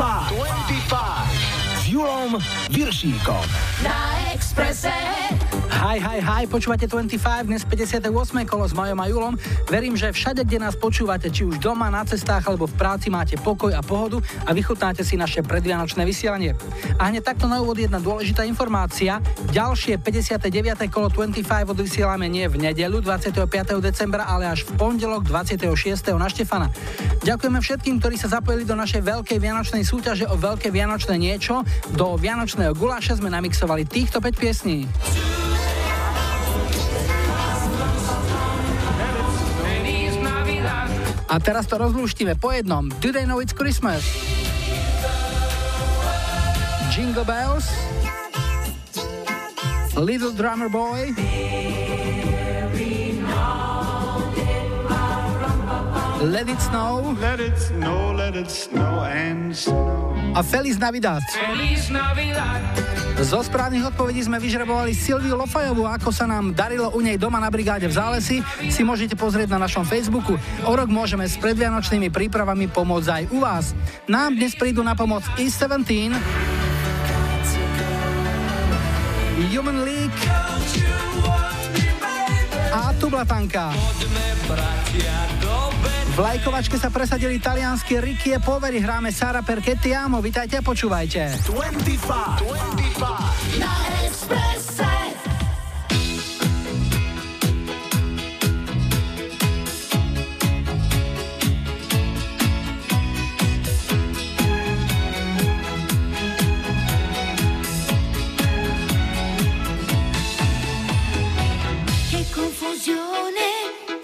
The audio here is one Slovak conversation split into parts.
25, 25 s Julom Viršíkom. Na Expresse. Hi, hi, hi, počúvate 25, dnes 58. kolo s Majom a Julom. Verím, že všade, kde nás počúvate, či už doma, na cestách alebo v práci, máte pokoj a pohodu a vychutnáte si naše predvianočné vysielanie. A hneď takto na úvod jedna dôležitá informácia. Ďalšie 59. kolo 25 odvysielame nie v nedelu 25. decembra, ale až v pondelok 26. na Štefana. Ďakujeme všetkým, ktorí sa zapojili do našej veľkej vianočnej súťaže o veľké vianočné niečo. Do vianočného guláša sme namixovali týchto 5 piesní. A teraz to rozlúštime po jednom. Do they know it's Christmas? Jingle Bells Little Drummer Boy Let it snow. Let it snow, let it snow and snow. A Feliz Navidad. Feliz Navidad. Zo správnych odpovedí sme vyžrebovali Silviu Lofajovú, ako sa nám darilo u nej doma na brigáde v Zálesi, si môžete pozrieť na našom Facebooku. O rok môžeme s predvianočnými prípravami pomôcť aj u vás. Nám dnes prídu na pomoc E17, Human League a Tublatanka. V lajkovačke sa presadili italianskí Ricky e Poveri, hráme Sara Perchetti Amo, vitajte a počúvajte. 25, 25 Na Expresse. Confusione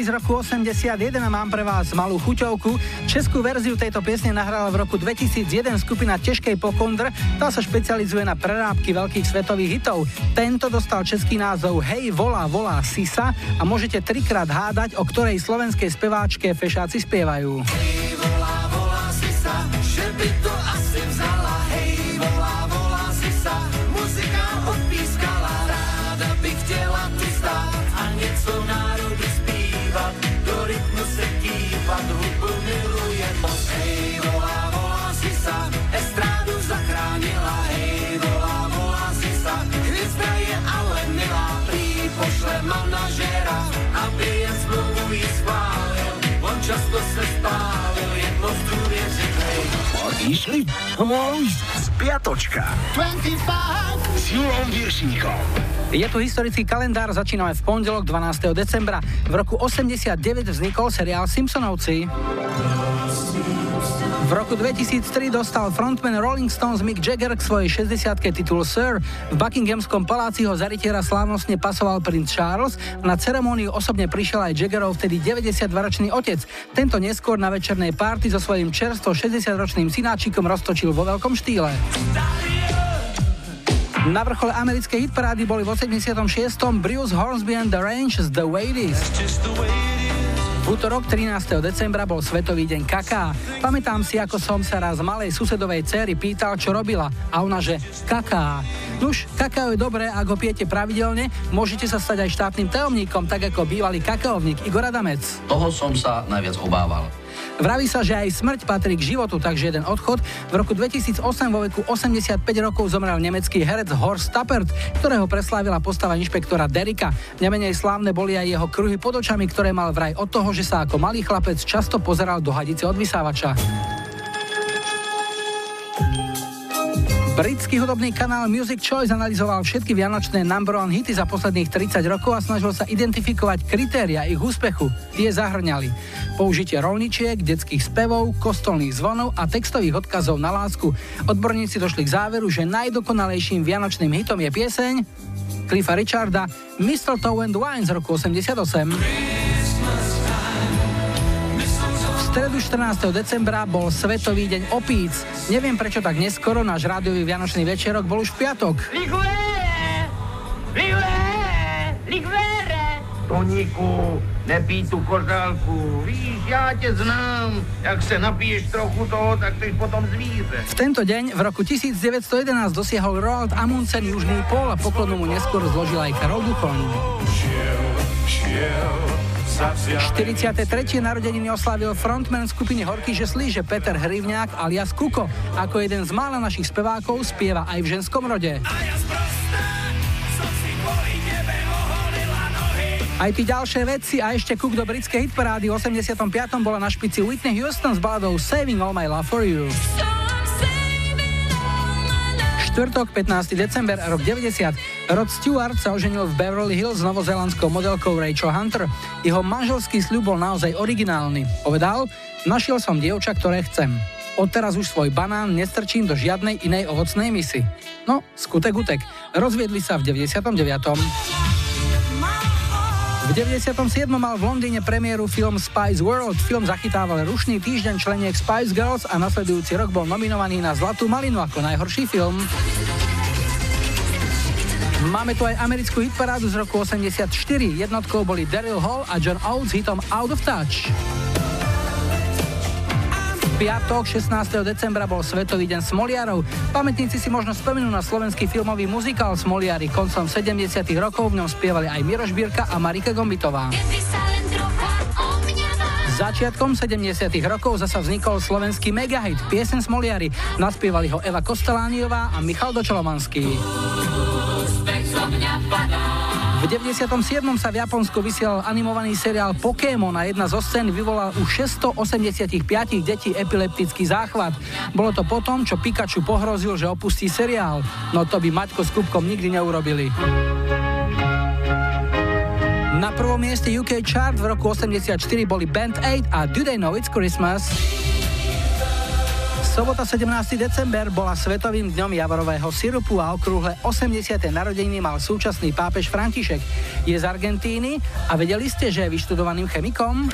z roku 81 a mám pre vás malú chuťovku. Českú verziu tejto piesne nahrala v roku 2001 skupina Težkej pokondr. Tá sa špecializuje na prerábky veľkých svetových hitov. Tento dostal český názov Hej, volá, volá Sisa a môžete trikrát hádať, o ktorej slovenskej speváčke fešáci spievajú. Išli? Spiatočka. 25 s Julom Viršíkom. Je tu historický kalendár, začíname v pondelok 12. decembra. V roku 89 vznikol seriál Simpsonovci. V roku 2003 dostal frontman Rolling Stones Mick Jagger k svojej 60 titul Sir. V Buckinghamskom paláci ho za rytiera slávnostne pasoval princ Charles. Na ceremóniu osobne prišiel aj Jaggerov vtedy 92-ročný otec. Tento neskôr na večernej párty so svojím čerstvo 60-ročným synáčikom roztočil vo veľkom štýle. Na vrchole americkej hitparády boli v 86. Bruce Hornsby and the Range The Way. V útorok 13. decembra bol Svetový deň kaká. Pamätám si, ako som sa raz malej susedovej cery pýtal, čo robila. A ona, že kaká. Nuž, kaká je dobré, ak ho pijete pravidelne, môžete sa stať aj štátnym tajomníkom, tak ako bývalý kakaovník Igor Adamec. Toho som sa najviac obával. Vraví sa, že aj smrť patrí k životu, takže jeden odchod. V roku 2008 vo veku 85 rokov zomrel nemecký herec Horst Tappert, ktorého preslávila postava inšpektora Derika. Nemenej slávne boli aj jeho kruhy pod očami, ktoré mal vraj od toho, že sa ako malý chlapec často pozeral do hadice od vysávača. Britský hudobný kanál Music Choice analyzoval všetky vianočné number one hity za posledných 30 rokov a snažil sa identifikovať kritéria ich úspechu. Tie zahrňali použitie rolničiek, detských spevov, kostolných zvonov a textových odkazov na lásku. Odborníci došli k záveru, že najdokonalejším vianočným hitom je pieseň Cliffa Richarda Mistletoe and Wine z roku 88 stredu 14. decembra bol Svetový deň opíc. Neviem prečo tak neskoro, náš rádiový vianočný večerok bol už v piatok. Lichvére! Lichvére! Lichvére! Toníku, nepí tu kořálku. Víš, já tě znám. Jak se napiješ trochu toho, tak jsi potom zvíře. V tento deň v roku 1911 dosiahol Roald Amundsen južný pól a poklonu mu neskôr zložil aj Karol Duchoň. 43. narodeniny oslavil frontman skupiny Horky Žeslí, že Peter Hrivňák alias Kuko. Ako jeden z mála našich spevákov spieva aj v ženskom rode. Aj tí ďalšie veci a ešte kuk do britskej hitparády v 85. bola na špici Whitney Houston s baladou Saving All My Love For You. Štvrtok, 15. december, rok 90. Rod Stewart sa oženil v Beverly Hills s novozelandskou modelkou Rachel Hunter. Jeho manželský sľub bol naozaj originálny. Povedal, našiel som dievča, ktoré chcem. Odteraz už svoj banán nestrčím do žiadnej inej ovocnej misy. No, skutek utek. Rozviedli sa v 99. V 97. mal v Londýne premiéru film Spice World. Film zachytával rušný týždeň členiek Spice Girls a nasledujúci rok bol nominovaný na Zlatú malinu ako najhorší film. Máme tu aj americkú hitparádu z roku 84. Jednotkou boli Daryl Hall a John Oates hitom Out of Touch piatok 16. decembra bol Svetový deň Smoliarov. Pamätníci si možno spomenú na slovenský filmový muzikál Smoliari. Koncom 70. rokov v ňom spievali aj Miroš Bírka a Marika Gombitová. Začiatkom 70. rokov zasa vznikol slovenský megahit Piesen Smoliari. Naspievali ho Eva Kostelániová a Michal Dočolomanský. V 97. sa v Japonsku vysielal animovaný seriál Pokémon a jedna zo scén vyvolal u 685 detí epileptický záchvat. Bolo to potom, čo Pikachu pohrozil, že opustí seriál. No to by Maťko s Kupkom nikdy neurobili. Na prvom mieste UK Chart v roku 84 boli Band 8 a Do They Know It's Christmas. Sobota 17. december bola Svetovým dňom javorového sirupu a okrúhle 80. narodeniny mal súčasný pápež František. Je z Argentíny a vedeli ste, že je vyštudovaným chemikom?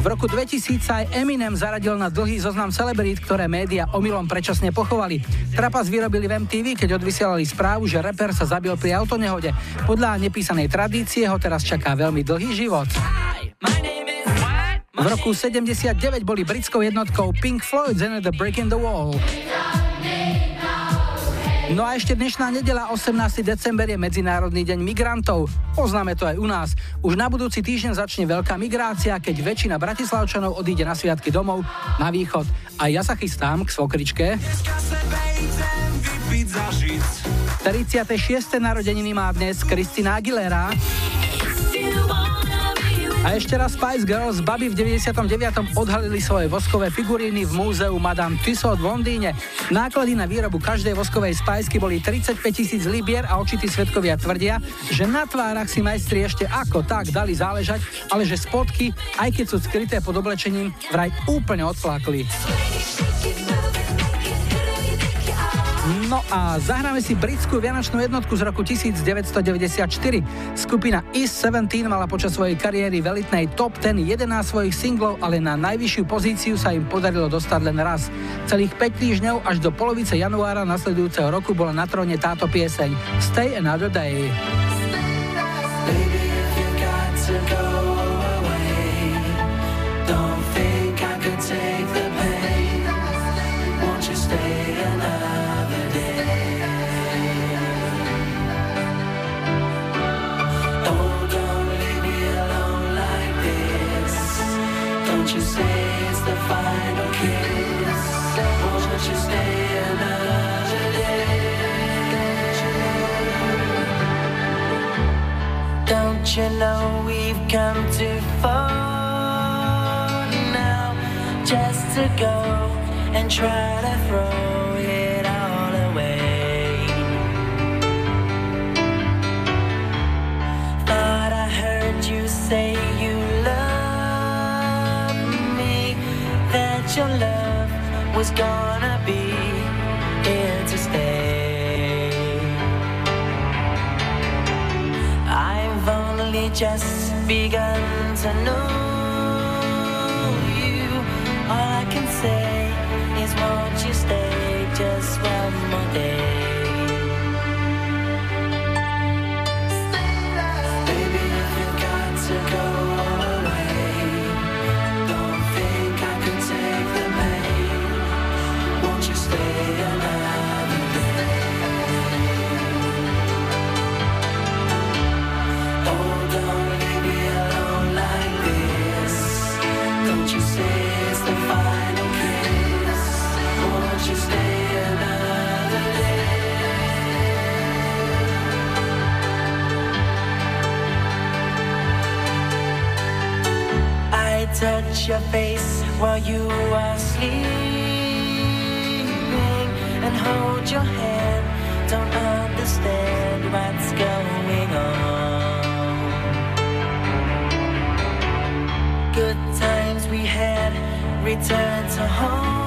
V roku 2000 sa aj Eminem zaradil na dlhý zoznam celebrít, ktoré média omylom predčasne pochovali. Trapas vyrobili v MTV, keď odvysielali správu, že reper sa zabil pri autonehode. Podľa nepísanej tradície ho teraz čaká veľmi dlhý život. V roku 79 boli britskou jednotkou Pink Floyd z The Break in the Wall. No a ešte dnešná nedela, 18. december je Medzinárodný deň migrantov. Poznáme to aj u nás. Už na budúci týždeň začne veľká migrácia, keď väčšina bratislavčanov odíde na sviatky domov na východ. A ja sa chystám k svokričke. 36. narodeniny má dnes Kristina Aguilera. A ešte raz Spice Girls, baby v 99. odhalili svoje voskové figuríny v múzeu Madame Tussauds v Londýne. Náklady na výrobu každej voskovej spajsky boli 35 tisíc libier a očití svetkovia tvrdia, že na tvárach si majstri ešte ako tak dali záležať, ale že spodky, aj keď sú skryté pod oblečením, vraj úplne odflákli. No a zahráme si britskú vianočnú jednotku z roku 1994. Skupina East 17 mala počas svojej kariéry v elitnej top 10 11 svojich singlov, ale na najvyššiu pozíciu sa im podarilo dostať len raz. Celých 5 týždňov až do polovice januára nasledujúceho roku bola na tróne táto pieseň Stay Another Day. Try to throw it all away. Thought I heard you say you love me, that your love was gonna be here to stay. I've only just begun to know your face while you are sleeping and hold your hand. Don't understand what's going on. Good times we had return to haunt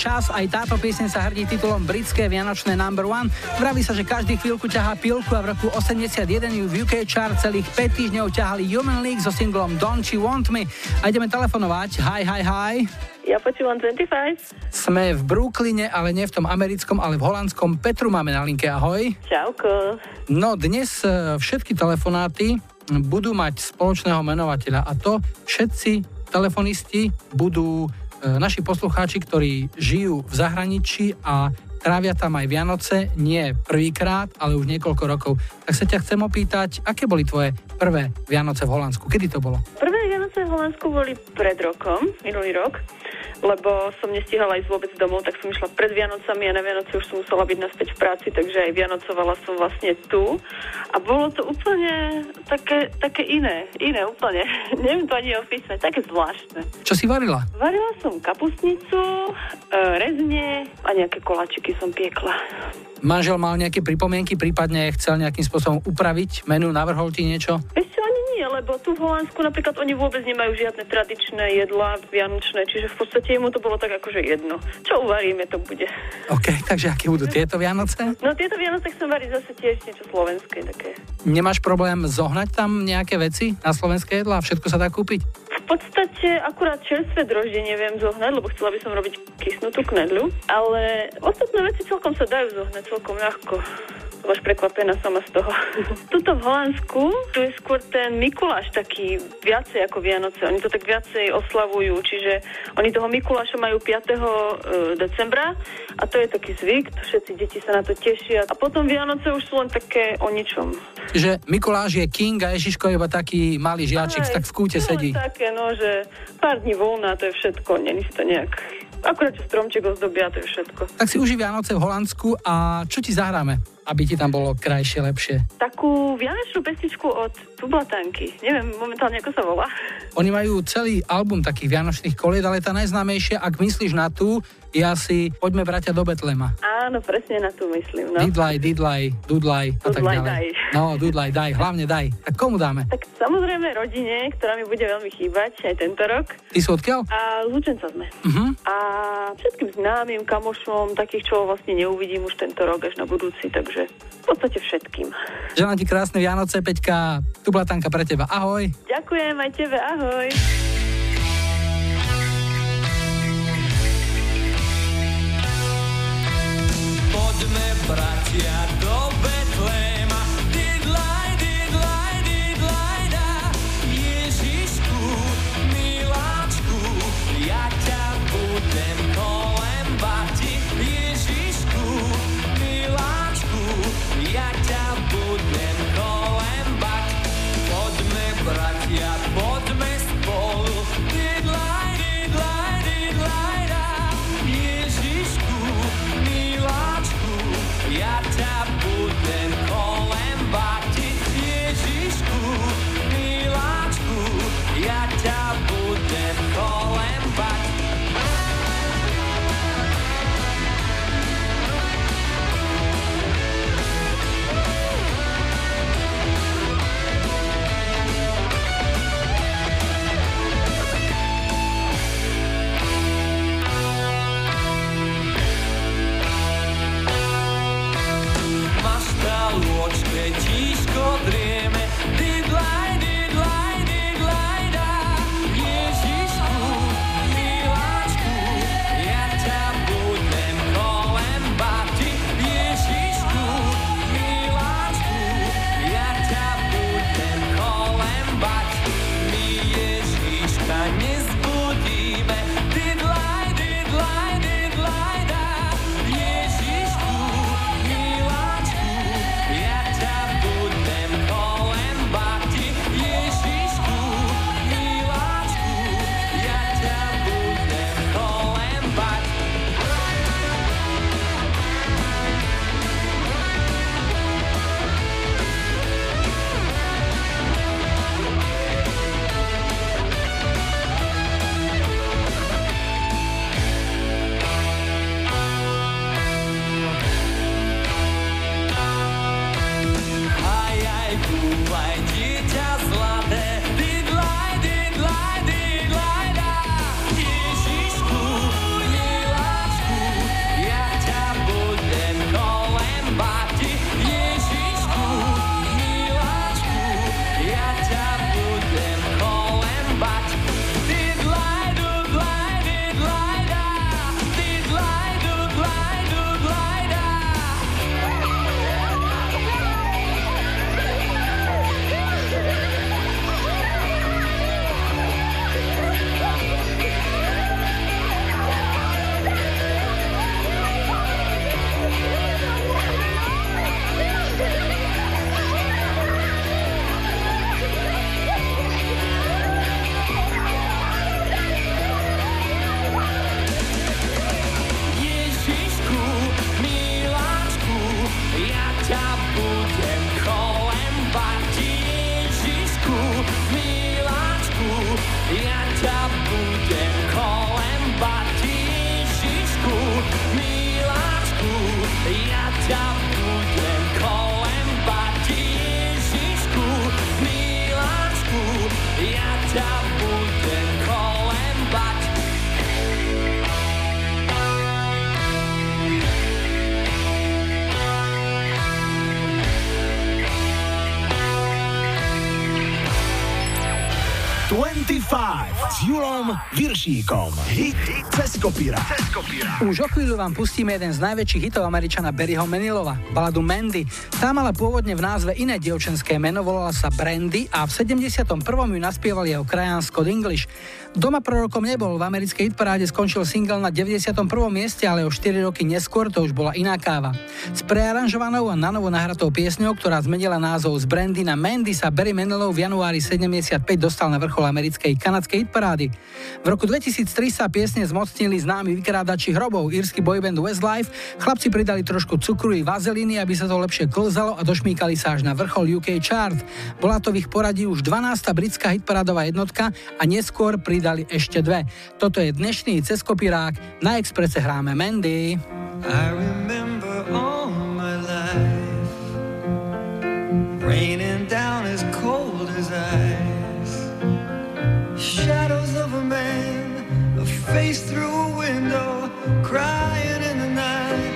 čas, aj táto pieseň sa hrdí titulom Britské vianočné number one. Vraví sa, že každý chvíľku ťahá pilku a v roku 81 ju v UK chart celých 5 týždňov ťahali Human League so singlom Don't You Want Me. A ideme telefonovať. Hi, hi, hi. Ja počúvam 25. Sme v Brooklyne, ale nie v tom americkom, ale v holandskom. Petru máme na linke, ahoj. Čauko. No dnes e, všetky telefonáty budú mať spoločného menovateľa a to všetci telefonisti budú naši poslucháči, ktorí žijú v zahraničí a trávia tam aj Vianoce, nie prvýkrát, ale už niekoľko rokov. Tak sa ťa chcem opýtať, aké boli tvoje prvé Vianoce v Holandsku? Kedy to bolo? Prvé Vianoce v Holandsku boli pred rokom, minulý rok, lebo som nestihala ísť vôbec domov, tak som išla pred Vianocami a na Vianoce už som musela byť naspäť v práci, takže aj Vianocovala som vlastne tu. A bolo to úplne také, také iné, iné úplne. Neviem to ani opísať, také zvláštne. Čo si varila? Varila som kapustnicu, e, rezne a nejaké koláčiky som piekla. Manžel mal nejaké pripomienky, prípadne chcel nejakým spôsobom upraviť menu, navrhol ti niečo? Ešte ani nie, lebo tu v Holandsku napríklad oni vôbec nemajú žiadne tradičné jedlá vianočné, čiže v podstate jemu to bolo tak akože jedno. Čo uvaríme, to bude. OK, takže aké budú tieto Vianoce? No tieto Vianoce chcem variť zase tiež niečo slovenské také. Nemáš problém zohnať tam nejaké veci na slovenské jedlá? Všetko sa dá kúpiť? Podstate akurát čerstvé droždie neviem zohnať, lebo chcela by som robiť kysnutú knedlu, ale ostatné veci celkom sa dajú zohnať celkom ľahko. Až prekvapená sama z toho. Tuto v Holandsku, tu je skôr ten Mikuláš taký viacej ako Vianoce. Oni to tak viacej oslavujú, čiže oni toho Mikuláša majú 5. e, decembra a to je taký zvyk, všetci deti sa na to tešia. A potom Vianoce už sú len také o ničom. Že Mikuláš je king a Ježiško je iba taký malý žiačik, Aj, tak v kúte no, sedí. také, no, že pár dní voľná, to je všetko, není si to nejak... Akurát, čo stromček ozdobia, to je všetko. Tak si užij Vianoce v Holandsku a čo ti zahráme, aby ti tam bolo krajšie, lepšie? Takú vianočnú pesničku od Tublatanky. Neviem momentálne, ako sa volá. Oni majú celý album takých vianočných koliet, ale tá najznámejšia, ak myslíš na tú, je asi Poďme bratia do Betlema. Áno, presne na tú myslím, no. Didlaj, didlaj, dudlaj a tak ďalej. daj. No, dudlaj, daj, hlavne daj. Tak komu dáme? Tak samozrejme rodine, ktorá mi bude veľmi chýbať aj tento rok. Ty sú odkiaľ? A z Lučenca sme. Uh-huh. A všetkým známym kamošom, takých, čo vlastne neuvidím už tento rok až na budúci, takže v podstate všetkým. Želám ti krásne Vianoce, Peťka. Tu blatanka pre teba. Ahoj. Ďakujem aj tebe, ahoj. Poďme bratia do s Julom Viršíkom. Hit cez kopíra. Už o chvíľu vám pustíme jeden z najväčších hitov Američana Barryho Manilova, baladu Mandy. Tá mala pôvodne v názve iné dievčenské meno, volala sa Brandy a v 71. ju naspieval jeho kraján Scott English. Doma prorokom nebol, v americkej hitparáde skončil single na 91. mieste, ale o 4 roky neskôr to už bola iná káva. S prearanžovanou a nanovo nahratou piesňou, ktorá zmenila názov z Brandy na Mandy sa Barry Manilow v januári 75 dostal na vrchol americkej kanadskej hitparády. V roku 2003 sa piesne zmocnili známi vykrádači hrobov, írsky boyband Westlife, chlapci pridali trošku cukru i vazeliny, aby sa to lepšie klzalo a došmíkali sa až na vrchol UK chart. Bola to v ich poradí už 12. britská hitparádová jednotka a neskôr pri pridali ešte dve. Toto je dnešný ceskopirák. Na Exprese hráme Mandy. I remember all my life Raining down man A face through a window Crying in the night.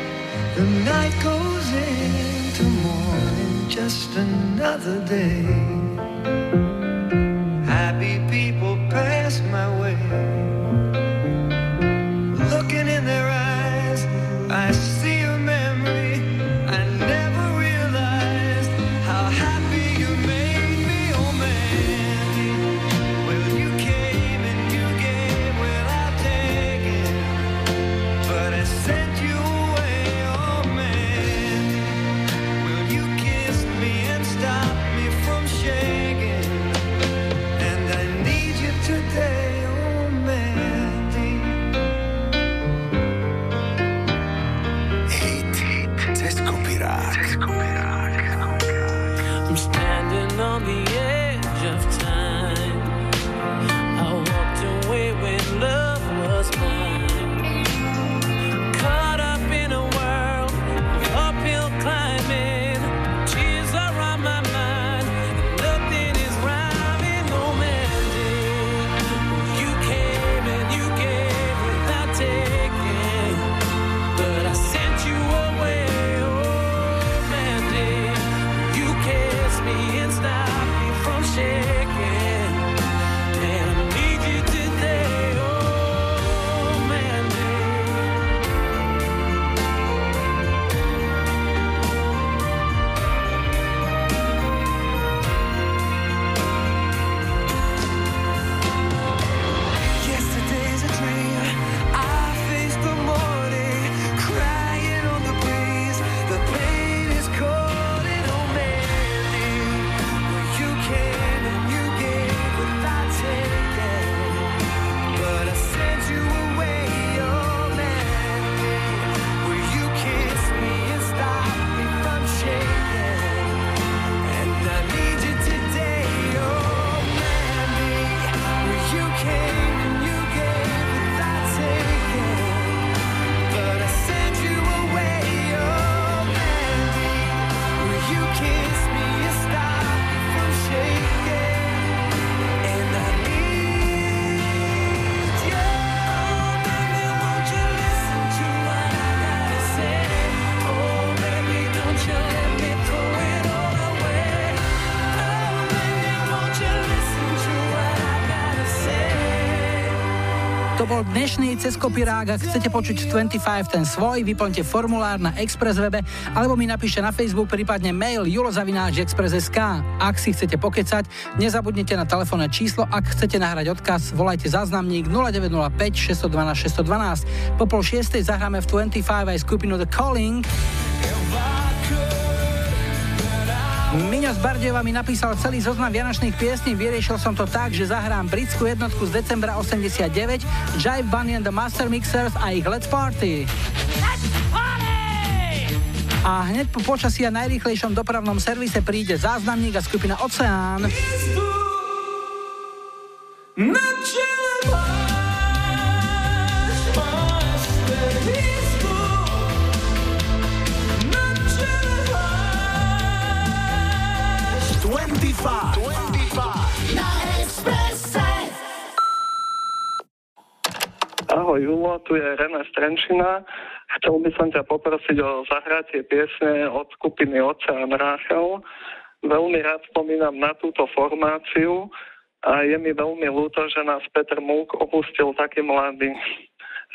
The night goes into morning Just another day. Shaking to bol dnešný cez kopirák. Ak chcete počuť 25 ten svoj, vyplňte formulár na Express webe alebo mi napíšte na Facebook, prípadne mail julozavináč.express.sk. Ak si chcete pokecať, nezabudnite na telefónne číslo. Ak chcete nahrať odkaz, volajte záznamník 0905 612 612. Po pol šiestej zahráme v 25 aj skupinu The Calling. Miňo z Bardejova mi napísal celý zoznam vianočných piesní, vyriešil som to tak, že zahrám britskú jednotku z decembra 89, Jive Bunny and the Master Mixers a ich Let's Party. Let's party! A hneď po počasí a najrýchlejšom dopravnom servise príde záznamník a skupina Oceán. Na Ahoj Julo, tu je René Strenčina. Chcel by som ťa poprosiť o zahratie piesne od skupiny Oceán Ráchel. Veľmi rád spomínam na túto formáciu a je mi veľmi ľúto, že nás Peter Múk opustil taký mladý.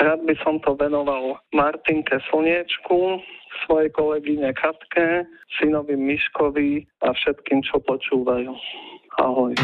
Rád by som to venoval Martinke Slniečku, svojej kolegyne Katke, synovi Miškovi a všetkým, čo počúvajú. Ahoj.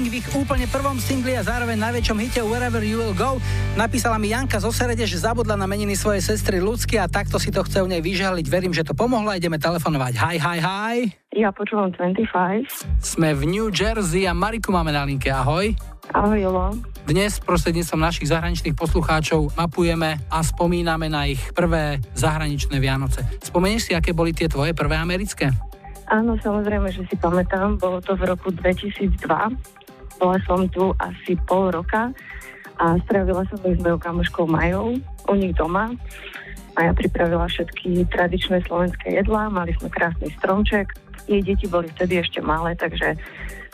Calling v ich úplne prvom singli a zároveň najväčšom hite Wherever You Will Go. Napísala mi Janka zo Serede, že zabudla na meniny svojej sestry Ľudsky a takto si to chce u nej vyžaliť. Verím, že to pomohlo. Ideme telefonovať. Hi, hi, hi. Ja počúvam 25. Sme v New Jersey a Mariku máme na linke. Ahoj. Ahoj, Jolo. Dnes prostredníctvom našich zahraničných poslucháčov mapujeme a spomíname na ich prvé zahraničné Vianoce. Spomenieš si, aké boli tie tvoje prvé americké? Áno, samozrejme, že si pamätám. Bolo to v roku 2002. Bola som tu asi pol roka a strávila som ich s mojou kamoškou Majou u nich doma. A ja pripravila všetky tradičné slovenské jedlá, mali sme krásny stromček. Jej deti boli vtedy ešte malé, takže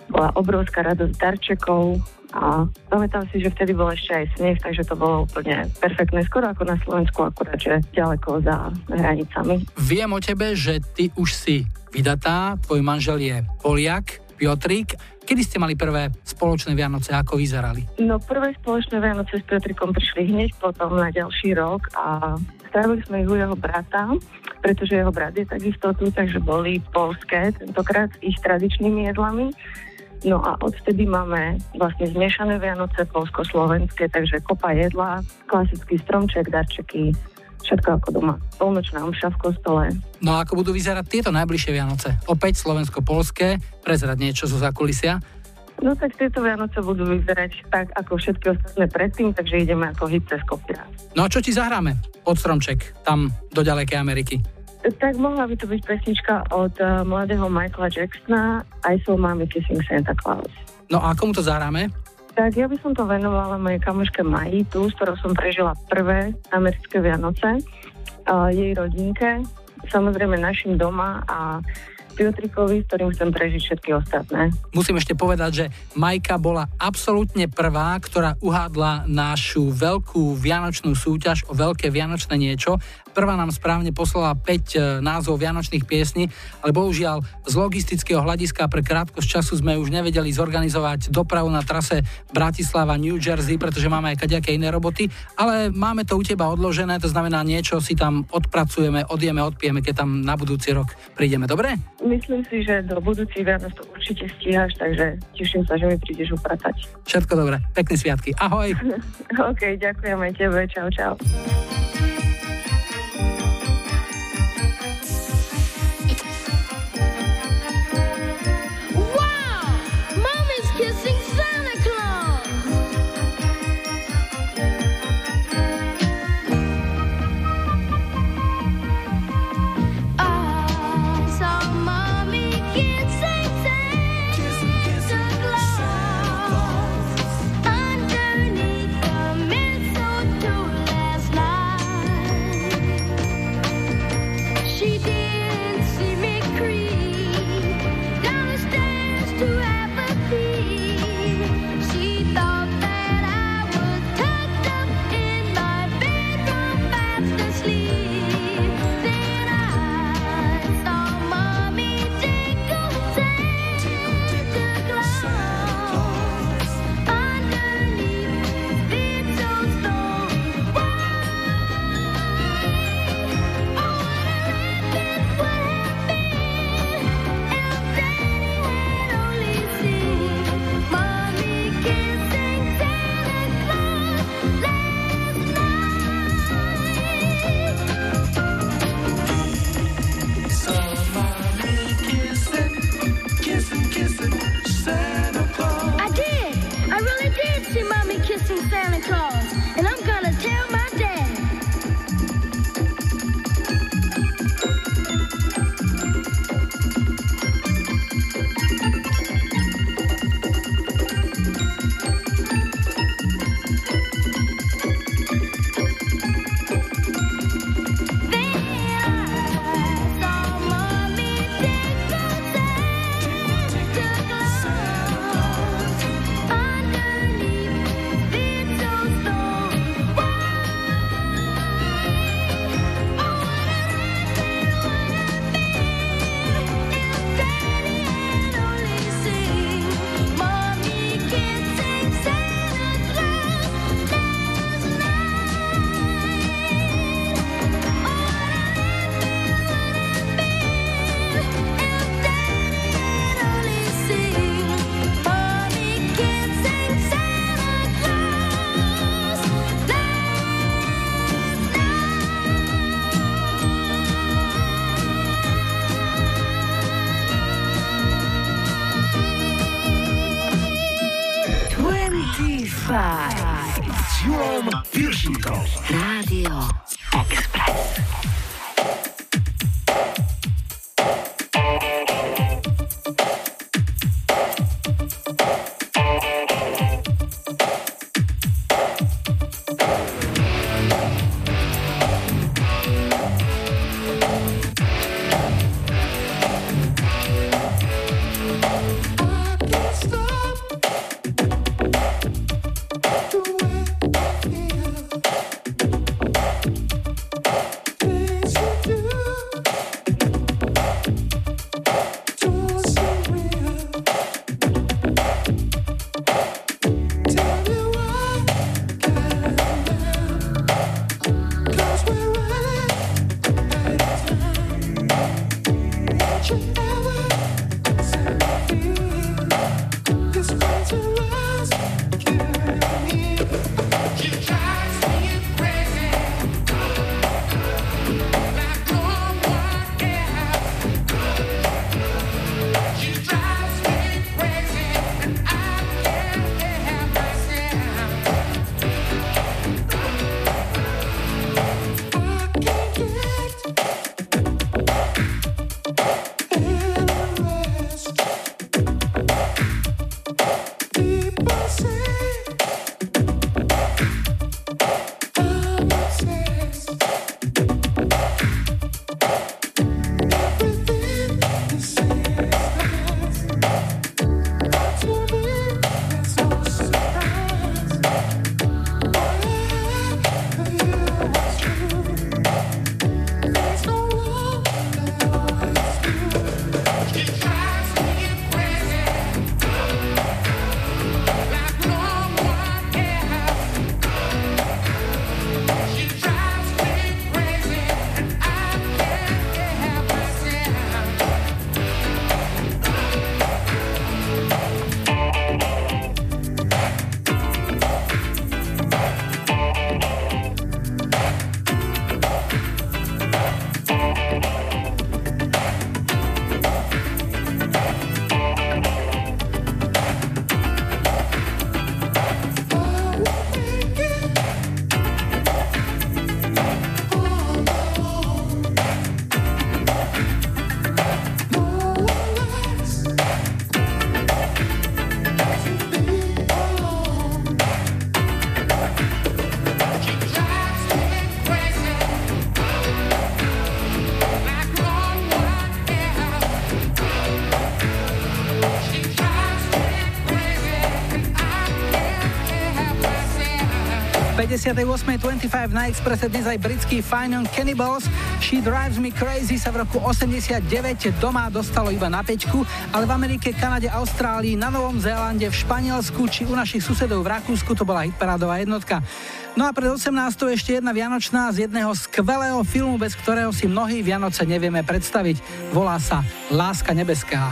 bola obrovská radosť darčekov a pamätám si, že vtedy bol ešte aj sneh, takže to bolo úplne perfektné, skoro ako na Slovensku, akurát, že ďaleko za hranicami. Viem o tebe, že ty už si vydatá, tvoj manžel je Poliak, Piotrík. Kedy ste mali prvé spoločné Vianoce, ako vyzerali? No prvé spoločné Vianoce s Piotrikom prišli hneď potom na ďalší rok a strávili sme ich u jeho brata, pretože jeho brat je takisto tu, takže boli polské, tentokrát s ich tradičnými jedlami. No a odvtedy máme vlastne zmiešané Vianoce polsko-slovenské, takže kopa jedla, klasický stromček, darčeky, všetko ako doma. Polnočná omša v kostole. No a ako budú vyzerať tieto najbližšie Vianoce? Opäť slovensko-polské, prezrať niečo zo zákulisia. No tak tieto Vianoce budú vyzerať tak, ako všetky ostatné predtým, takže ideme ako hit cez kopírát. No a čo ti zahráme? Pod stromček, tam do ďalekej Ameriky. Tak mohla by to byť pesnička od uh, mladého Michaela Jacksona I saw mommy kissing Santa Claus. No a komu to zahráme? Tak ja by som to venovala mojej kamoške Maji, tu, s ktorou som prežila prvé americké Vianoce, a jej rodinke, samozrejme našim doma a Piotrikovi, s ktorým chcem prežiť všetky ostatné. Musím ešte povedať, že Majka bola absolútne prvá, ktorá uhádla našu veľkú vianočnú súťaž o veľké vianočné niečo. Prvá nám správne poslala 5 e, názov vianočných piesní, ale bohužiaľ z logistického hľadiska pre krátkosť času sme už nevedeli zorganizovať dopravu na trase Bratislava New Jersey, pretože máme aj kadejaké iné roboty, ale máme to u teba odložené, to znamená niečo si tam odpracujeme, odjeme, odpijeme, keď tam na budúci rok prídeme, dobre? Myslím si, že do budúcich Vianoc to určite stíhaš, takže teším sa, že mi prídeš upratať. Všetko dobre, pekné sviatky, ahoj! OK, ďakujem aj tebe, čau, čau. 58.25 na Expresse dnes aj britský Fine on Cannibals. She Drives Me Crazy sa v roku 89 doma dostalo iba na pečku, ale v Amerike, Kanade, Austrálii, na Novom Zélande, v Španielsku či u našich susedov v Rakúsku to bola hitparádová jednotka. No a pred 18. ešte jedna Vianočná z jedného skvelého filmu, bez ktorého si mnohí Vianoce nevieme predstaviť. Volá sa Láska nebeská.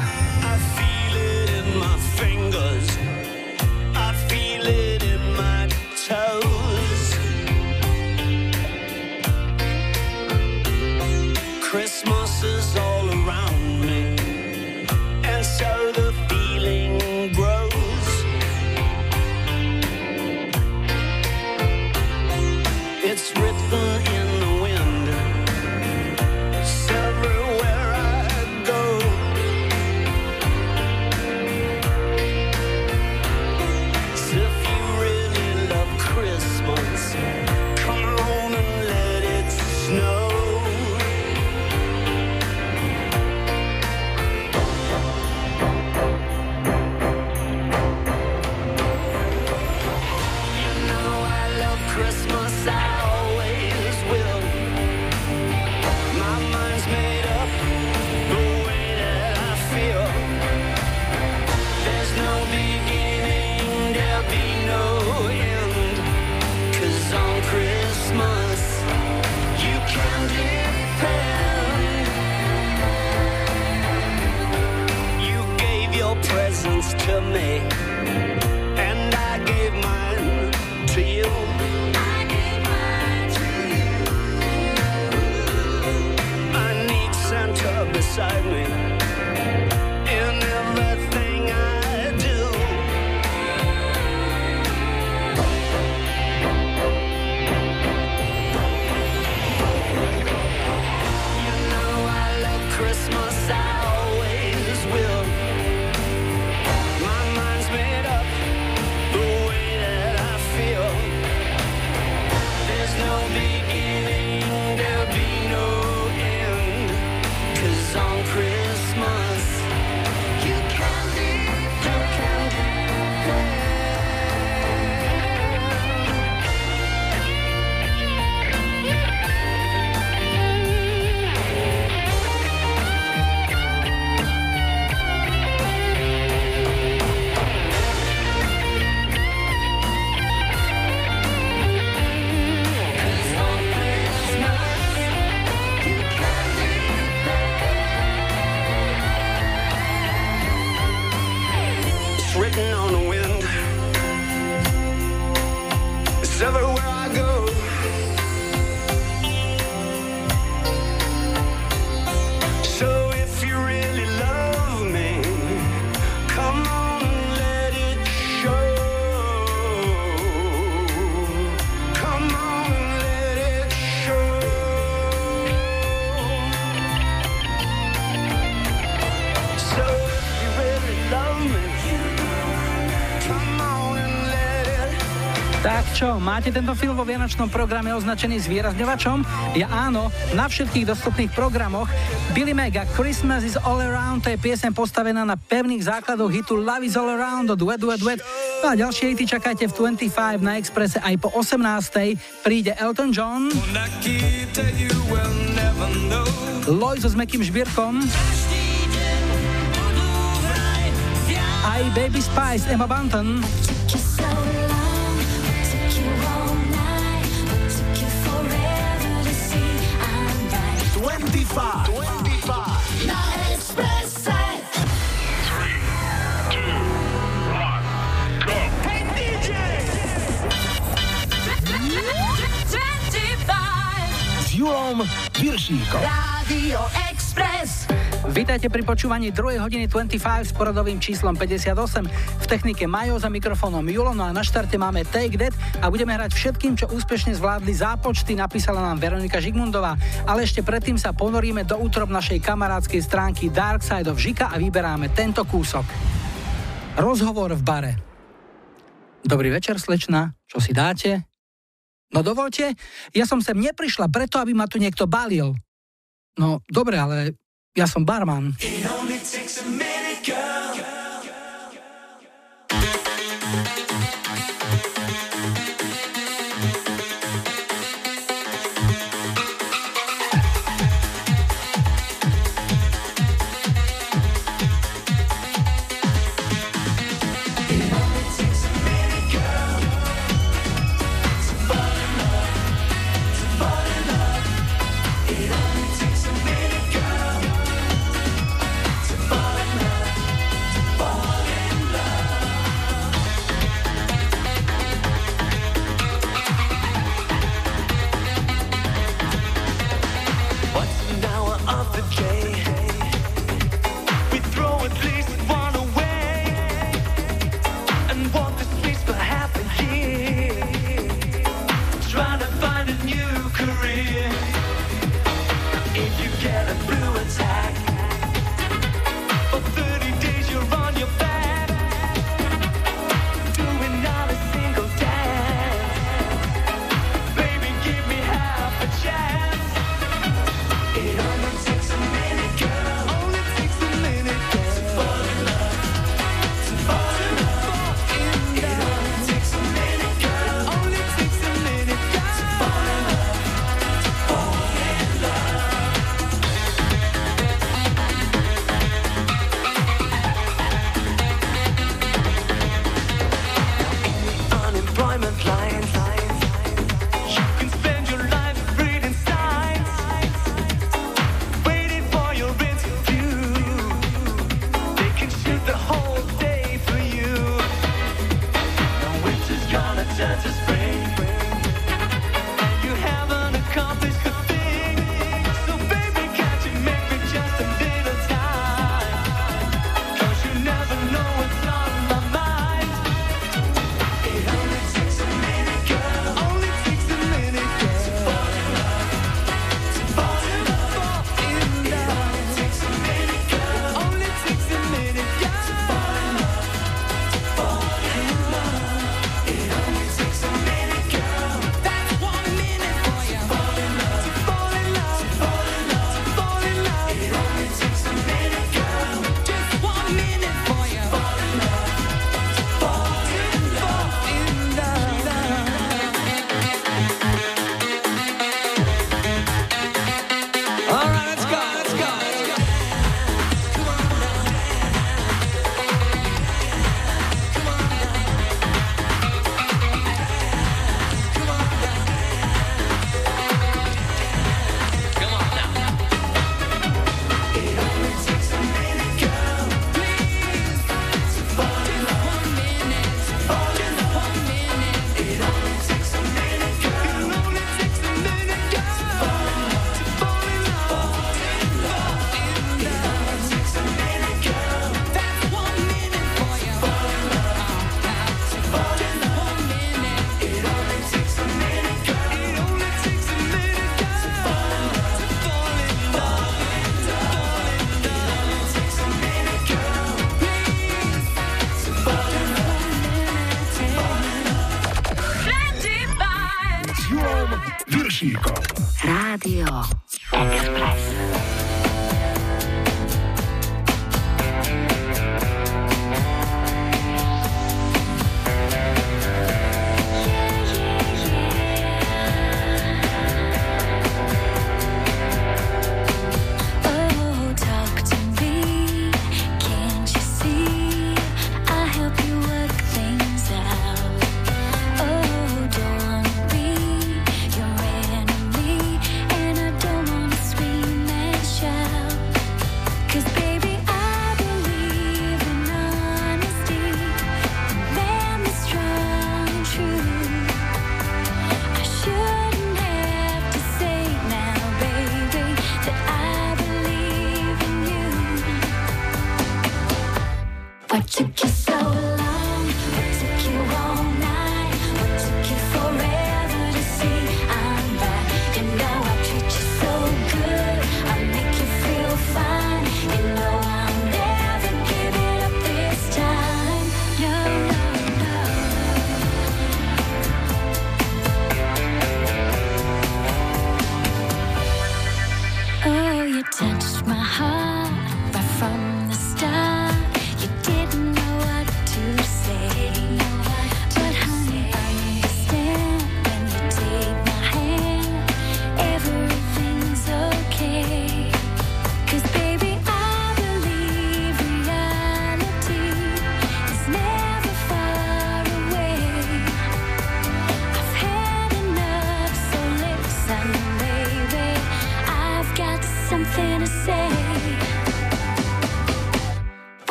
Máte tento film vo vianočnom programe označený zvýrazňovačom? Ja áno, na všetkých dostupných programoch. Billy Mega, Christmas is all around, to je piesem postavená na pevných základoch hitu Love is all around od Wet Wet Wet. No a ďalšie hity čakajte v 25 na Expresse aj po 18. Príde Elton John, so s Mekým Žbírkom, aj Baby Spice, Emma Bunton, Piršíkom. Rádio Express. Vítajte pri počúvaní 2. hodiny 25 s poradovým číslom 58. V technike Majo za mikrofónom Julo, no a na štarte máme Take That a budeme hrať všetkým, čo úspešne zvládli zápočty, napísala nám Veronika Žigmundová. Ale ešte predtým sa ponoríme do útrob našej kamarádskej stránky Dark Side of Žika a vyberáme tento kúsok. Rozhovor v bare. Dobrý večer, slečna. Čo si dáte? No dovolte, ja som sem neprišla preto, aby ma tu niekto balil. No, dobre, ale ja som barman. Julom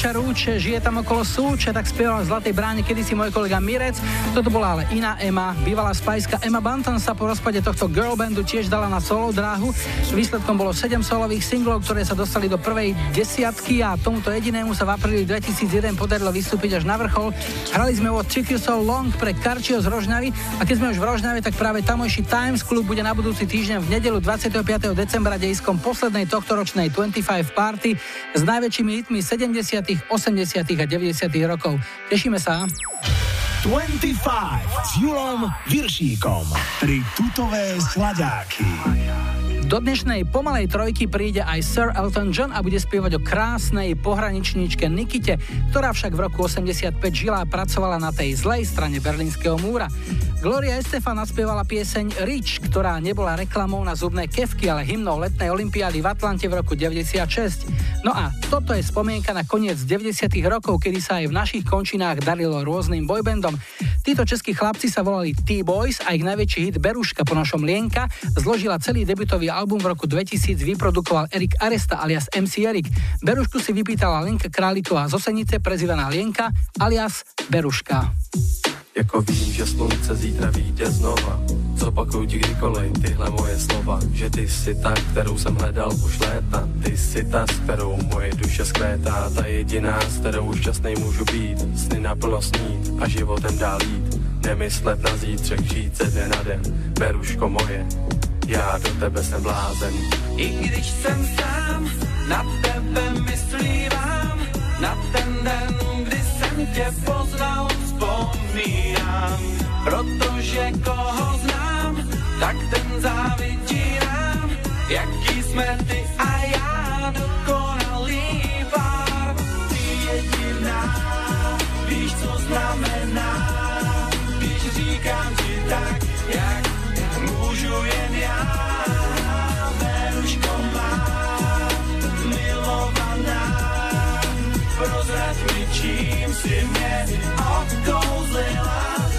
Dievča rúče, žije tam okolo súče, tak spieval v Zlatej bráne kedysi môj kolega Mirec. Toto bola ale iná Ema, bývalá spajska Emma Banton sa po rozpade tohto girl bandu tiež dala na solo dráhu. Výsledkom bolo 7 solových singlov, ktoré sa dostali do prvej desiatky a tomuto jedinému sa v apríli 2001 podarilo vystúpiť až na vrchol. Hrali sme o You So Long pre Karčio z Rožňavy a keď sme už v Rožňave, tak práve tamojší Times Club bude na budúci týždeň v nedelu 25. decembra dejskom poslednej tohtoročnej 25 party s najväčšími hitmi 70., 80. a 90. rokov. Tešíme sa. 25 s Julom Viršíkom. Tri tutové sladáky. Do dnešnej pomalej trojky príde aj Sir Elton John a bude spievať o krásnej pohraničníčke Nikite, ktorá však v roku 85 žila a pracovala na tej zlej strane Berlínskeho múra. Gloria Estefan naspievala pieseň Rich, ktorá nebola reklamou na zubné kevky, ale hymnou letnej olympiády v Atlante v roku 96. No a toto je spomienka na koniec 90 rokov, kedy sa aj v našich končinách darilo rôznym boybandom. Títo českí chlapci sa volali T-Boys a ich najväčší hit Beruška po našom Lienka zložila celý debutový album v roku 2000, vyprodukoval Erik Aresta alias MC Erik. Berušku si vypýtala Lenka Králiková z Osenice, prezývaná Lienka alias Beruška. Jako vím, že slunce zítra vyjde znova. Zopakuju ti kdykoliv tyhle moje slova Že ty jsi ta, kterou jsem hledal už léta. Ty jsi ta, s kterou moje duše skvétá Ta jediná, s kterou šťastnej můžu být. Sny naplno snít a životem dál jít. Nemyslet na zítřek, žít ze dne na den. Beruško moje, já do tebe jsem blázen. I když jsem sám, na tebe myslívám, na ten den, kdy jsem tě poznal, vzpomínám. Protože koho znám, tak ten závidí nám, jaký jsme ty a já dokonalý pár. Ty jediná, víš, co znamená, když říkám ti tak, jak můžu jen já. Beruško má, milovaná, prozrať mi, čím si mě odkouzlila.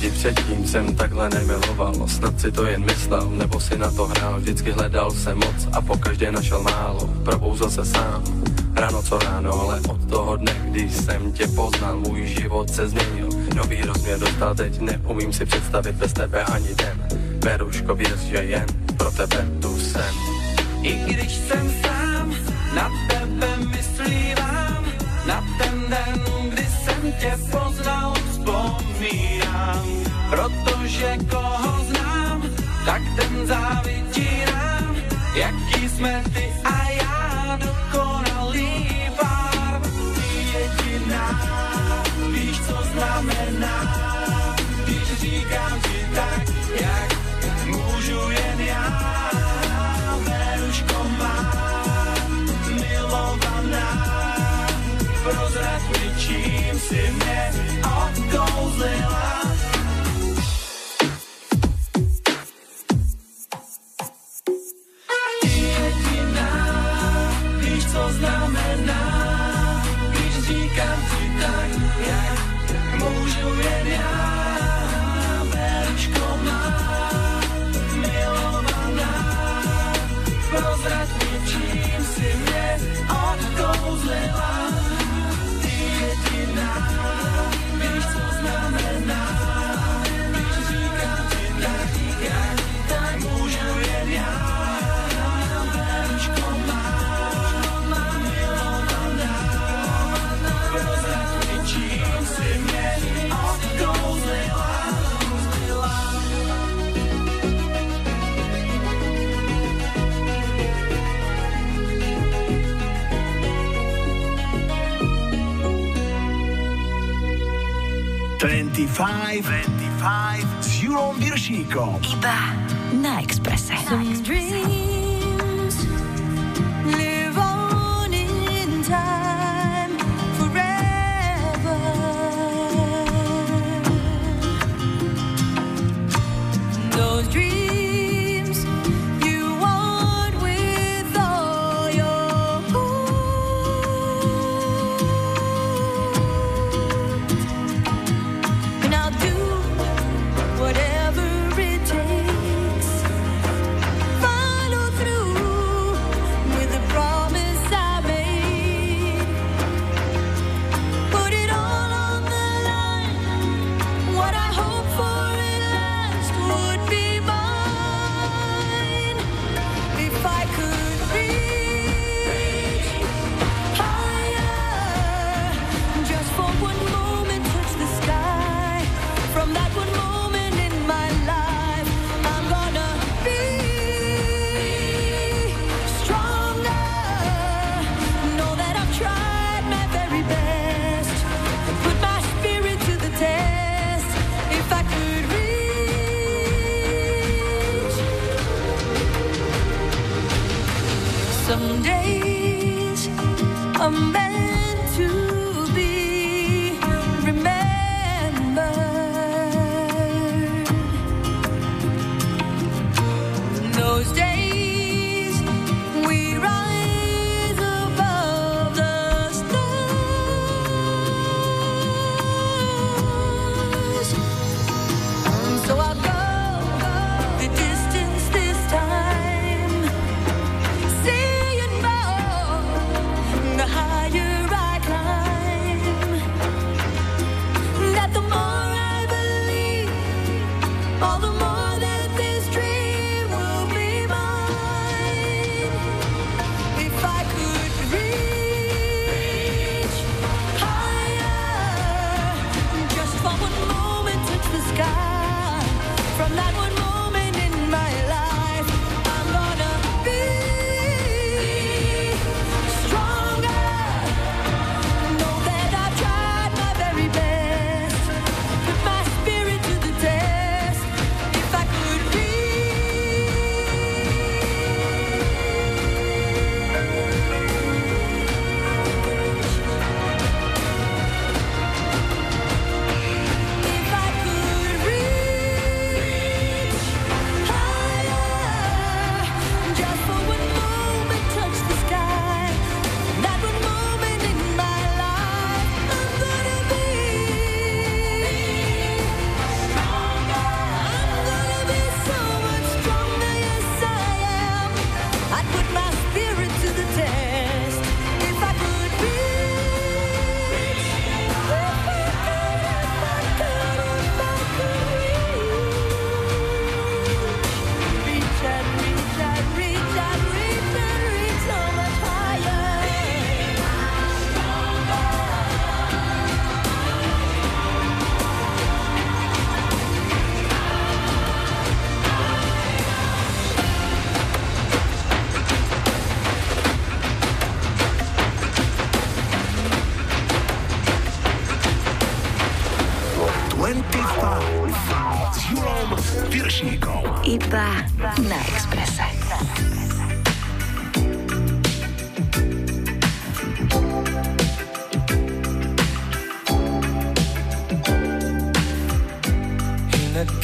Nikdy předtím jsem takhle nemiloval. Snad si to jen myslel, nebo si na to hrál. Vždycky hledal jsem moc a po každé našel málo. Probouzl se sám, ráno co ráno Ale od toho dne, když jsem tě poznal Můj život se změnil, nový rozměr dostal teď Neumím si představit bez tebe ani den. Beruško, věř, že jen pro tebe tu jsem. I když jsem sám, na tebe myslívám, na ten den, kdy jsem tě poznal, vzpomínám. Protože koho znám, tak ten závidí nám, jaký jsme ty a já dokonalý pár. Ty jediná, víš, co znamená, když říkám ti tak, jak můžu jen já. Beruško má, milovaná, prozrať čím si mě odkouzlila. Ty jediná, víš, co znamená, když říkám ti tak, jak můžu jen já. 25 25 0,5 Iba na ekspresie. Na ekspresie.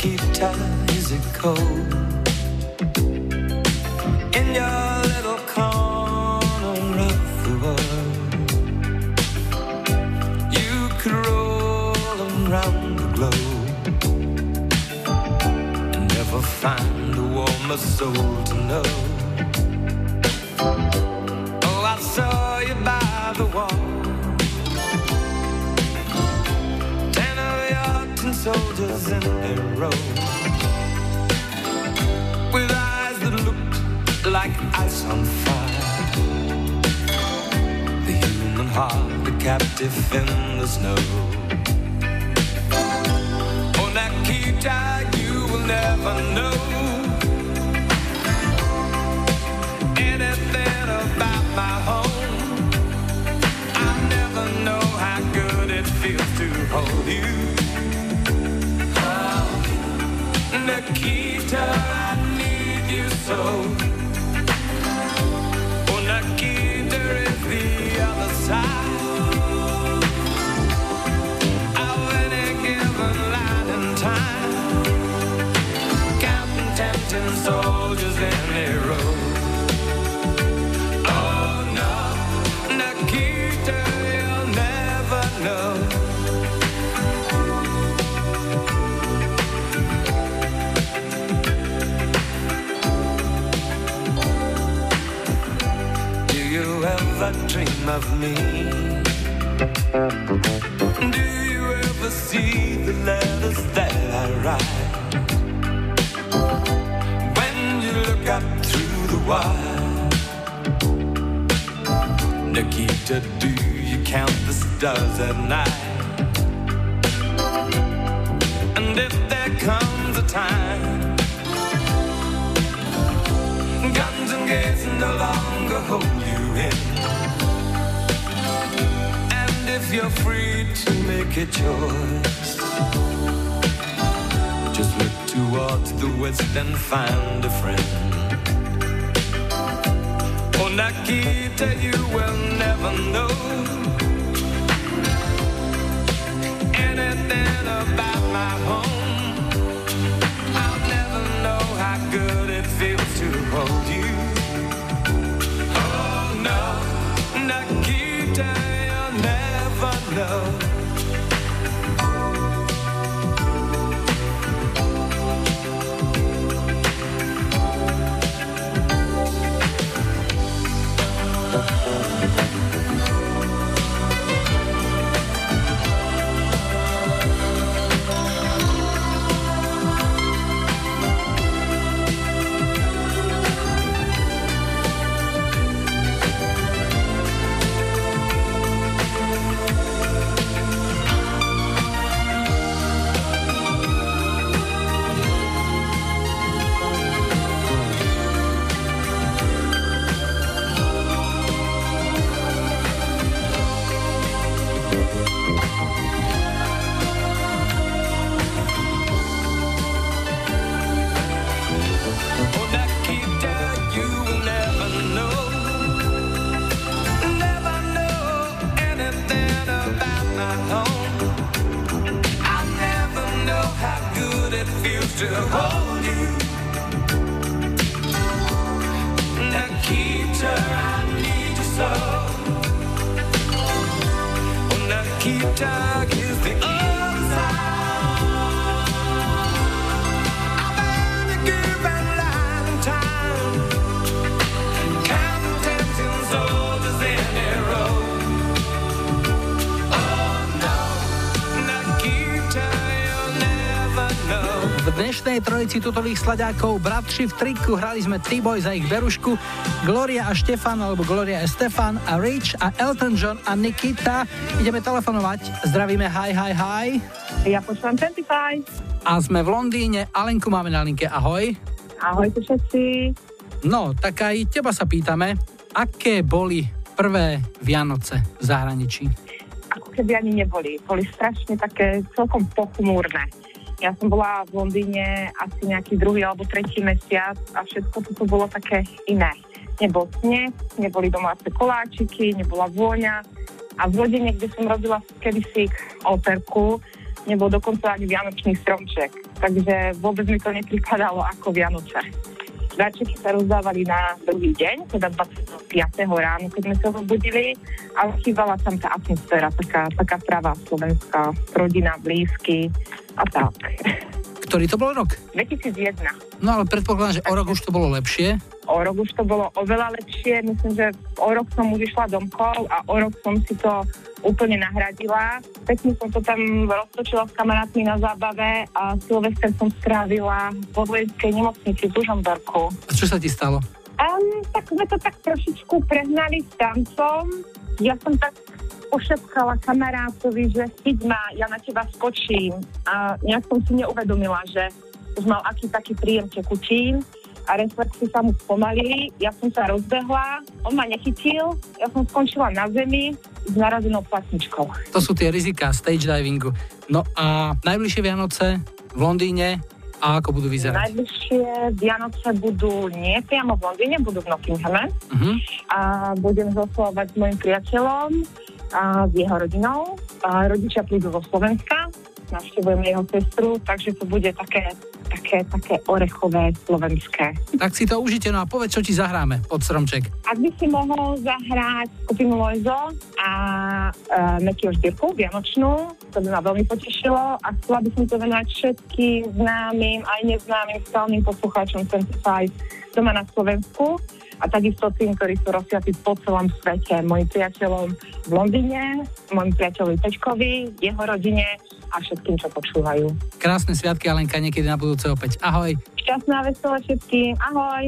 Nikita, is it cold? In your little corner of the world, you could roll around the globe and never find a warmer soul to know. With eyes that looked like ice on fire. The human heart, a captive in the snow. Oh, Nikita, you will never know anything about my home. I never know how good it feels to hold you. Nikita, I need you so. Oh, Nikita is the other side dream of me? Do you ever see the letters that I write? When you look up through the wire, Nikita, do you count the stars at night? And if there comes a time Guns and gates no longer hold you in. You're free to make a choice, just look towards the west and find a friend. Oh, Nikita, you will never know anything about my home. Nikita, dnešnej trojici tutových sladákov Bratři v triku hrali sme T-Boy za ich berušku, Gloria a Štefan alebo Gloria a Stefan a Rich a Elton John a Nikita. Ideme telefonovať. Zdravíme, hi, hi, hi. Ja počúvam 25. A sme v Londýne. Alenku máme na linke. Ahoj. Ahojte všetci. No, tak aj teba sa pýtame, aké boli prvé Vianoce v zahraničí? ako keby ani neboli. Boli strašne také celkom pochmúrne. Ja som bola v Londýne asi nejaký druhý alebo tretí mesiac a všetko toto bolo také iné. Nebol sneh, neboli domáce koláčiky, nebola vôňa a v rodine, kde som robila kedysi operku, nebol dokonca ani vianočný stromček. Takže vôbec mi to nepripadalo ako Vianoce. Darčeky sa rozdávali na druhý deň, teda 25. ráno, keď sme sa zobudili, ale chýbala tam tá atmosféra, taká, taká pravá slovenská, rodina, blízky a tak. Ktorý to bol rok? 2001. No ale predpokladám, že o rok už to bolo lepšie. O rok už to bolo oveľa lepšie. Myslím, že o rok som už išla domkov a o rok som si to úplne nahradila. Pekne som to tam roztočila s kamarátmi na zábave a Silvester som strávila v vojenskej nemocnici v Dužomberku. A čo sa ti stalo? Um, tak sme to tak trošičku prehnali s tancom. Ja som tak pošepkala kamarátovi, že chyť ma, ja na teba skočím. A nejak som si neuvedomila, že už mal aký taký príjem tekutín a reflexy sa mu spomalili. Ja som sa rozbehla, on ma nechytil, ja som skončila na zemi s narazenou platničkou. To sú tie rizika stage divingu. No a najbližšie Vianoce v Londýne a ako budú vyzerať? Najbližšie Vianoce budú nie priamo v Londýne, budú v Nottinghame Mhm. a budem zoslovať s mojim priateľom a s jeho rodinou. A rodičia prídu zo Slovenska, navštevujeme jeho sestru, takže to bude také, také, také orechové slovenské. Tak si to užite, no a povedz, čo ti zahráme pod stromček. Ak by si mohol zahrať skupinu Lojzo a uh, Mekyho Žbírku, Vianočnú, to by ma veľmi potešilo a chcela by som to venovať všetkým známym, aj neznámym, stálnym poslucháčom 25 doma na Slovensku a takisto tým, ktorí sú rozsiatí po celom svete, mojim priateľom v Londýne, môjim priateľovi Pečkovi, jeho rodine a všetkým, čo počúvajú. Krásne sviatky, Alenka, niekedy na budúce opäť. Ahoj. Šťastná veselé všetkým. Ahoj.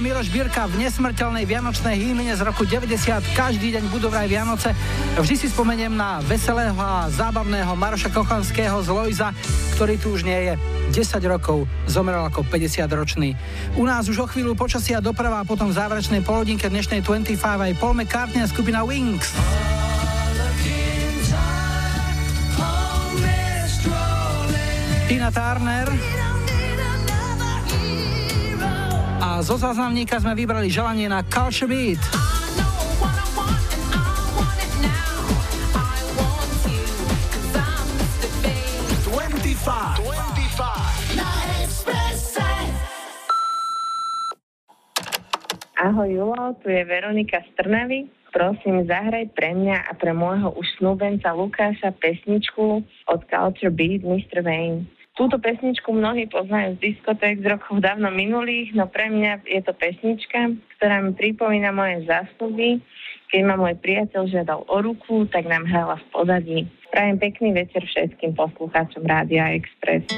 Miroš Birka v nesmrteľnej vianočnej hymne z roku 90 každý deň budú vraj Vianoce. Vždy si spomeniem na veselého a zábavného Maroša Kochanského z Lojza, ktorý tu už nie je. 10 rokov zomrel ako 50 ročný. U nás už o chvíľu počasia doprava a potom v záverečnej polodinke dnešnej 25 aj Paul McCartney a skupina Wings. Tina Turner zo záznamníka sme vybrali želanie na Culture Beat. 25. 25. Na Expresse. Ahoj Julo, tu je Veronika z Trnavy. Prosím, zahraj pre mňa a pre môjho už snúbenca Lukáša pesničku od Culture Beat Mr. Wayne. Túto pesničku mnohí poznajú z diskoték z rokov dávno minulých, no pre mňa je to pesnička, ktorá mi pripomína moje zásluhy. Keď ma môj priateľ žiadal o ruku, tak nám hrala v pozadí. Prajem pekný večer všetkým poslucháčom Rádia Express.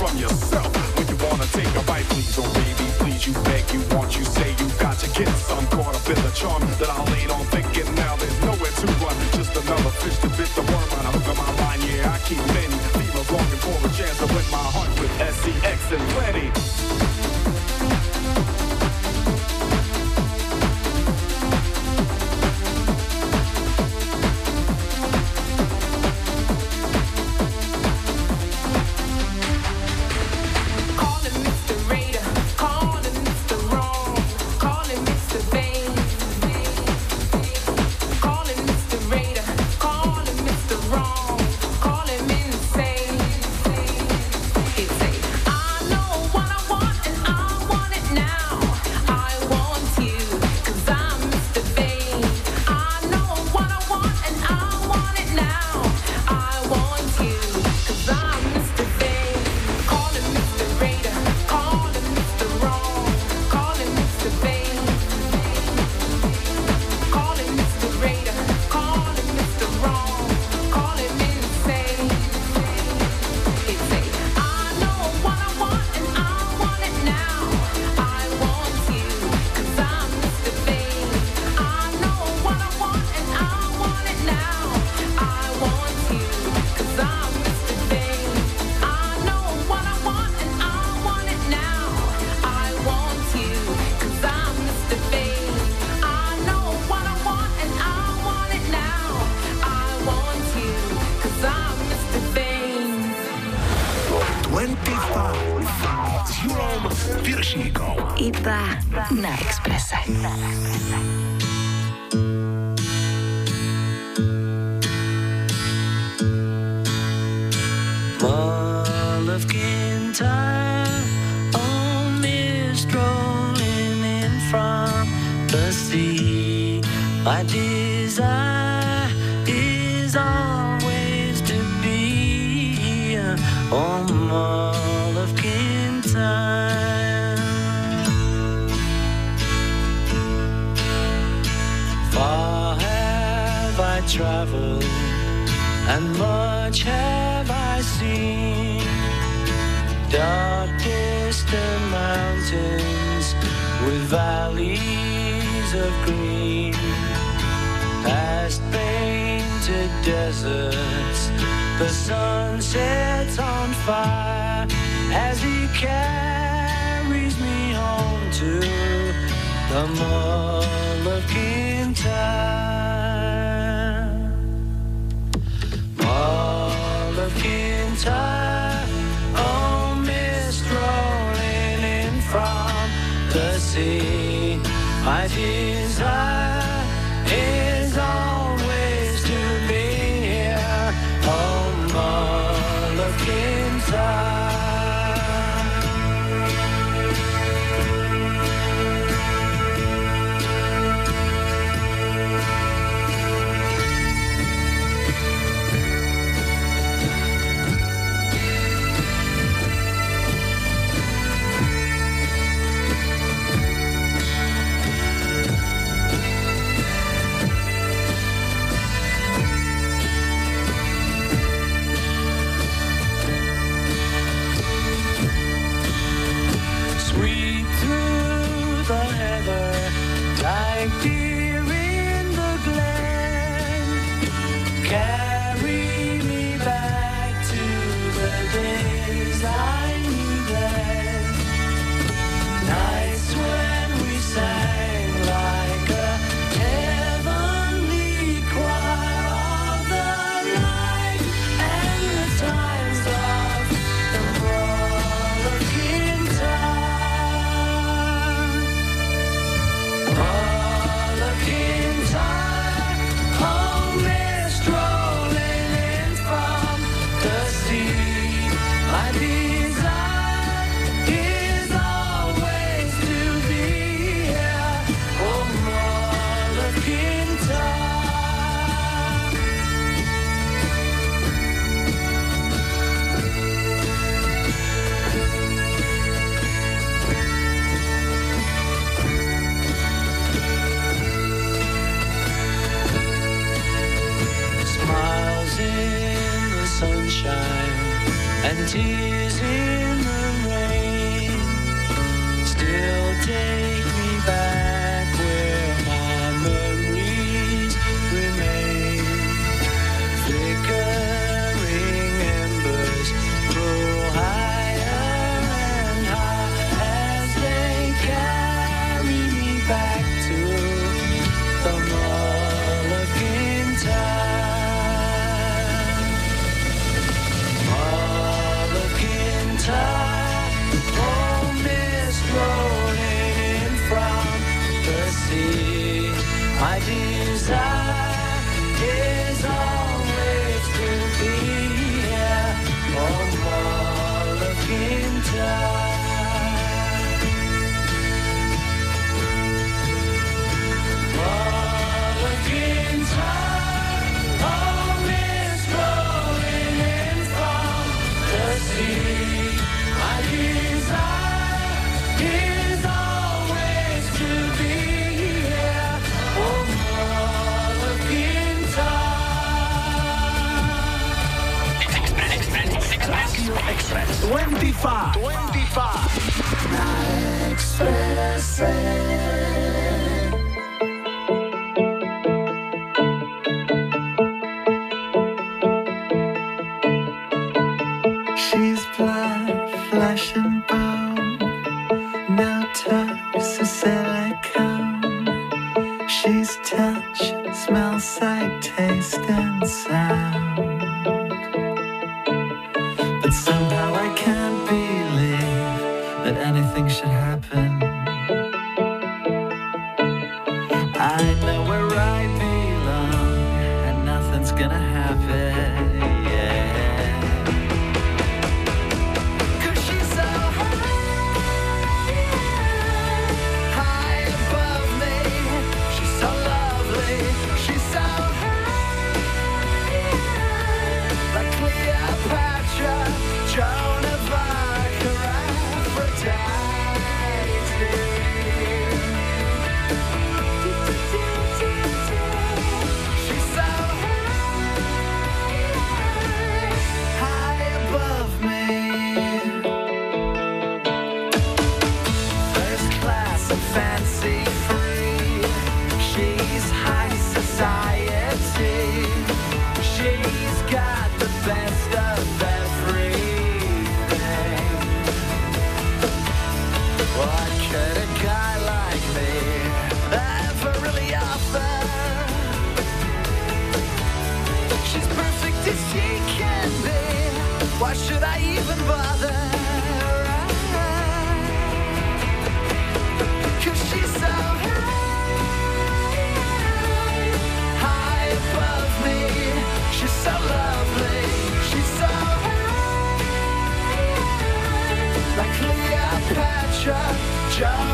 One to save you I know where I belong, and nothing's gonna happen. shine.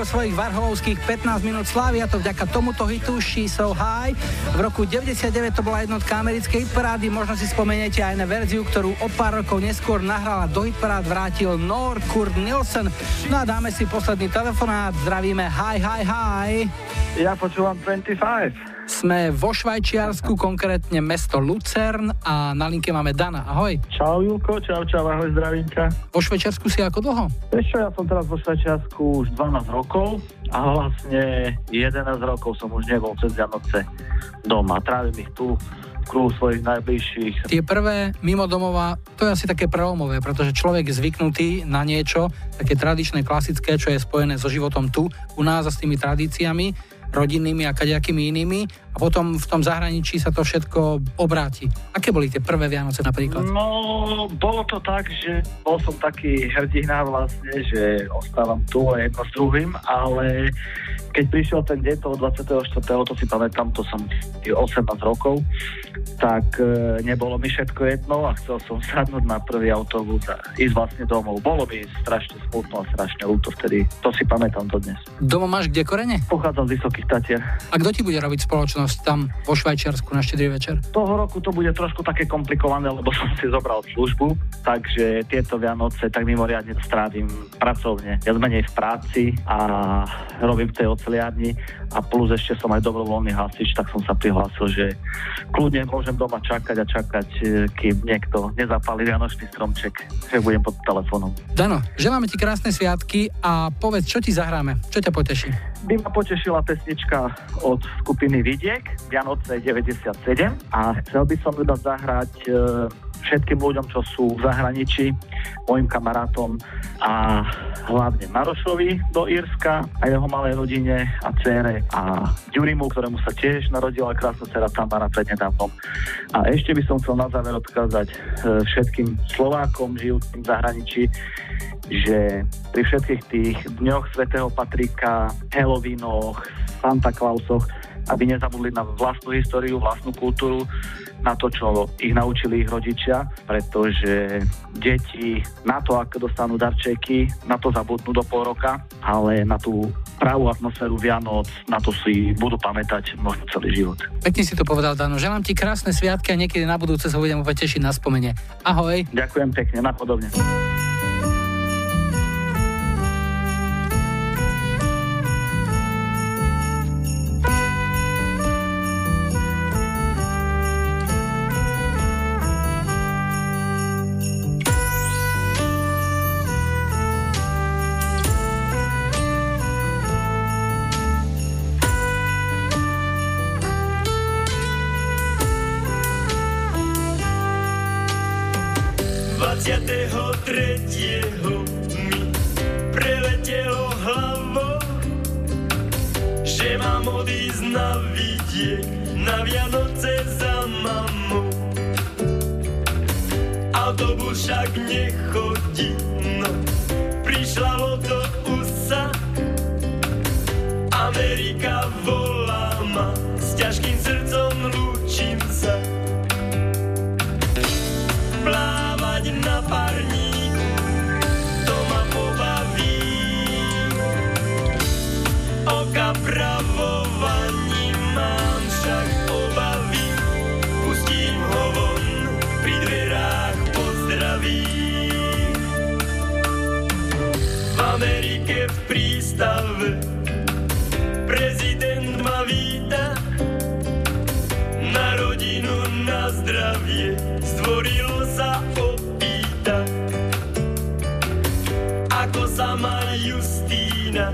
Užil svojich varholovských 15 minút slávy a to vďaka tomuto hitu She So High. V roku 99 to bola jednotka americkej hitparády, možno si spomeniete aj na verziu, ktorú o pár rokov neskôr nahrala do hitparád vrátil Nor Kurt Nielsen. No a dáme si posledný telefonát, zdravíme hi, hi, hi. Ja počúvam 25. Sme vo Švajčiarsku, konkrétne mesto Lucern a na linke máme Dana. Ahoj. Čau Julko, čau, čau, ahoj, zdravinka. Vo Švajčiarsku si ako dlho? Vieš ja som teraz vo Švajčiarsku už 12 rokov a vlastne 11 rokov som už nebol cez Vianoce doma. Trávim ich tu kruhu svojich najbližších. Tie prvé mimo domova, to je asi také prelomové, pretože človek je zvyknutý na niečo, také tradičné, klasické, čo je spojené so životom tu, u nás a s tými tradíciami, rodinnými a kadejakými inými a potom v tom zahraničí sa to všetko obráti. Aké boli tie prvé Vianoce napríklad? No, bolo to tak, že bol som taký hrdina vlastne, že ostávam tu a jedno s druhým, ale keď prišiel ten deň toho 24. to si pamätám, to som 18 rokov, tak e, nebolo mi všetko jedno a chcel som sadnúť na prvý autobus a ísť vlastne domov. Bolo mi strašne smutno a strašne ľúto vtedy. To si pamätám dodnes. Doma máš kde korene? Pochádzam z Vysokých Tatier. A kto ti bude robiť spoločnosť tam vo Švajčiarsku na štedrý večer? Toho roku to bude trošku také komplikované, lebo som si zobral službu, takže tieto Vianoce tak mimoriadne strávim pracovne. Ja menej v práci a robím v tej oceliarni a plus ešte som aj dobrovoľný hasič, tak som sa prihlásil, že kľudne môžem doma čakať a čakať, e, kým niekto nezapáli Vianočný stromček, že budem pod telefónom. Dano, želáme ti krásne sviatky a povedz, čo ti zahráme, čo ťa poteší. By ma potešila pesnička od skupiny Vidiek, Vianoce 97 a chcel by som teda zahrať e, všetkým ľuďom, čo sú v zahraničí, mojim kamarátom a hlavne Marošovi do Írska a jeho malej rodine a dcere a Ďurimu, ktorému sa tiež narodila krásna dcera Tamara prednedávnom. A ešte by som chcel na záver odkázať e, všetkým Slovákom žijúcim v zahraničí, že pri všetkých tých dňoch svätého Patrika, Halloweenoch, Santa Clausoch, aby nezabudli na vlastnú históriu, vlastnú kultúru, na to, čo ich naučili ich rodičia, pretože deti na to, ako dostanú darčeky, na to zabudnú do pol roka, ale na tú pravú atmosféru Vianoc, na to si budú pamätať možno celý život. Pekne si to povedal, Dano. Želám ti krásne sviatky a niekedy na budúce sa budem opäť tešiť na spomene. Ahoj. Ďakujem pekne, napodobne. Odísť na vidiek, na Vianoce za mamou. Autobus však nechodí, no prišla do USA. Amerika volá ma, s ťažkým srdcom lúčim V prístave prezident ma víta. Na rodinu, na zdravie, stvorilo sa opýta. Ako sa má Justína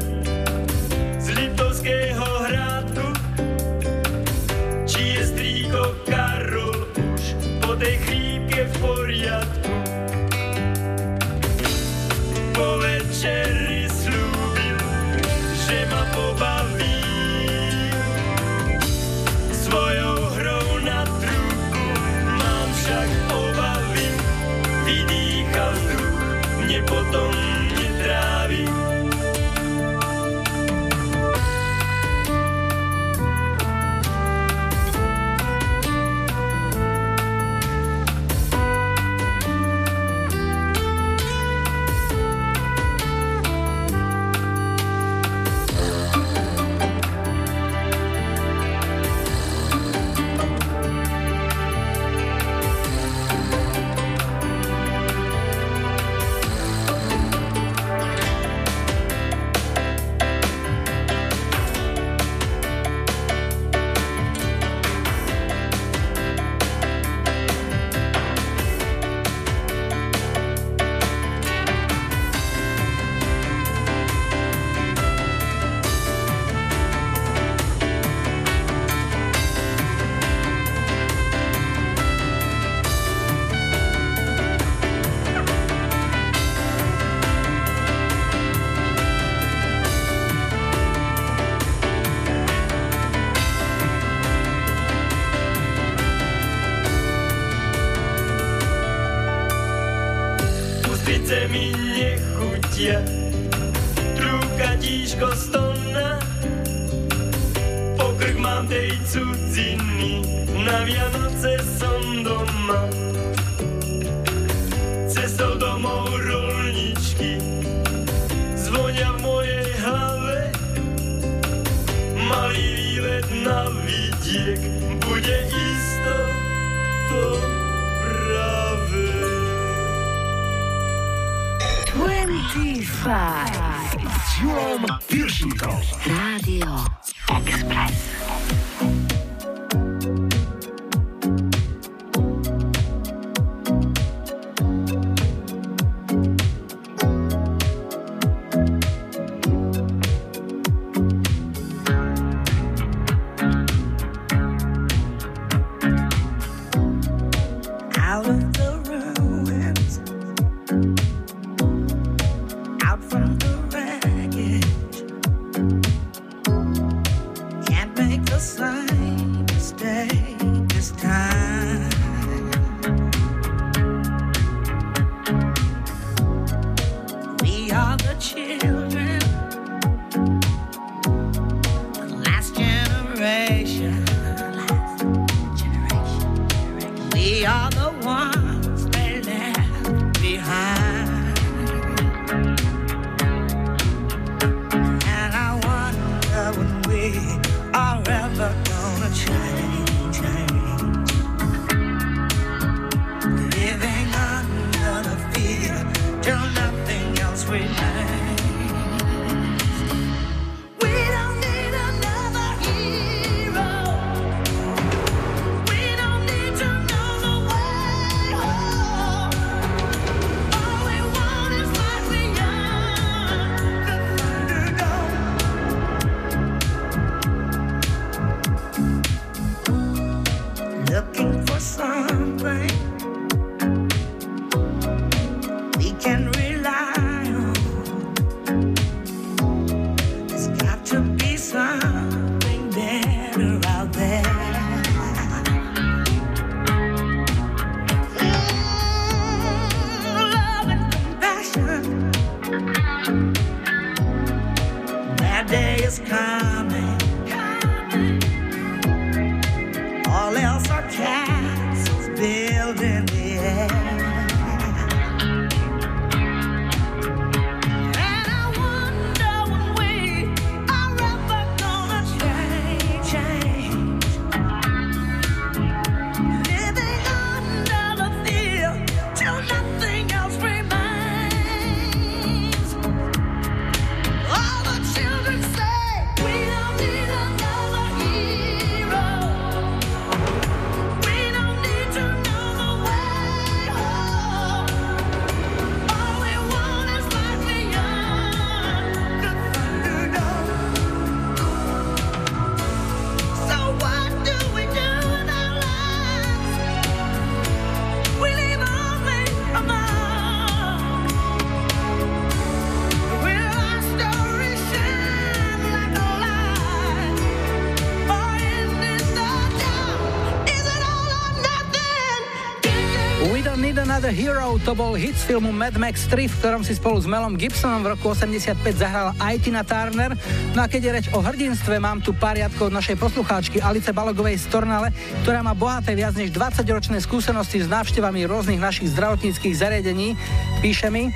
to bol hit z filmu Mad Max 3, v ktorom si spolu s Melom Gibsonom v roku 85 zahrala aj Tina Turner. No a keď je reč o hrdinstve, mám tu pár riadkov od našej poslucháčky Alice Balogovej z Tornale, ktorá má bohaté viac než 20-ročné skúsenosti s návštevami rôznych našich zdravotníckých zariadení. Píše mi,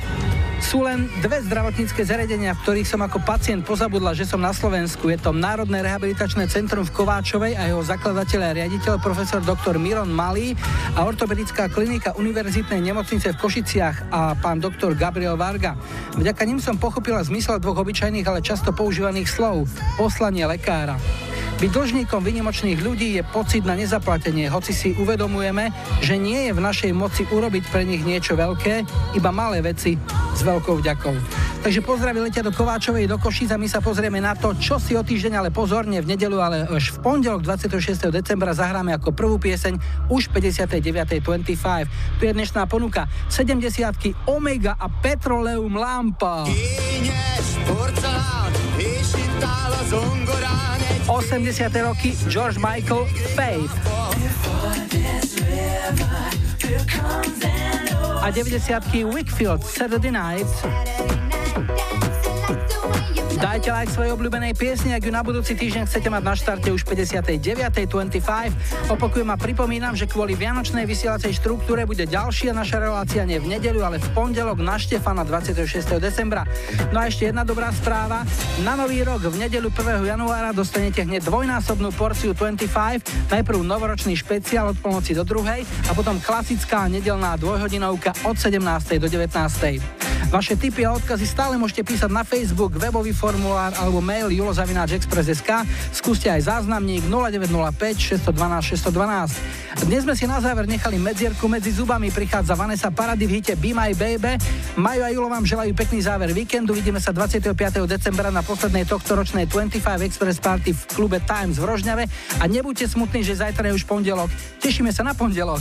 sú len dve zdravotnícke zariadenia, v ktorých som ako pacient pozabudla, že som na Slovensku. Je to Národné rehabilitačné centrum v Kováčovej a jeho zakladateľ a riaditeľ profesor dr. Miron Malý a ortopedická klinika Univerzitnej nemocnice v Košiciach a pán doktor Gabriel Varga. Vďaka nim som pochopila zmysel dvoch obyčajných, ale často používaných slov. Poslanie lekára. Byť dlžníkom vynimočných ľudí je pocit na nezaplatenie, hoci si uvedomujeme, že nie je v našej moci urobiť pre nich niečo veľké, iba malé veci s veľkou vďakou. Takže pozdraví letia do Kováčovej, do Košíc a my sa pozrieme na to, čo si o týždeň, ale pozorne v nedelu, ale až v pondelok 26. decembra zahráme ako prvú pieseň už 59.25. Tu je dnešná ponuka 70 Omega a Petroleum Lampa. 80. roky George Michael Faith. A 90. Wickfield Saturday Nights. Dajte like svojej obľúbenej piesni, ak ju na budúci týždeň chcete mať na štarte už 59.25. Opakujem a pripomínam, že kvôli vianočnej vysielacej štruktúre bude ďalšia naša relácia nie v nedeľu, ale v pondelok na Štefana 26. decembra. No a ešte jedna dobrá správa. Na nový rok v nedeľu 1. januára dostanete hneď dvojnásobnú porciu 25, najprv novoročný špeciál od polnoci do druhej a potom klasická nedelná dvojhodinovka od 17. do 19. Vaše tipy a odkazy stále môžete písať na Facebook, webový formulár alebo mail julozavináčexpress.sk. Skúste aj záznamník 0905 612 612. Dnes sme si na záver nechali medzierku medzi zubami. Prichádza Vanessa Parady v hite Be My Baby. Majo a Julo vám želajú pekný záver víkendu. Vidíme sa 25. decembra na poslednej tohto ročnej 25 Express Party v klube Times v Rožňave. A nebuďte smutní, že zajtra je už pondelok. Tešíme sa na pondelok.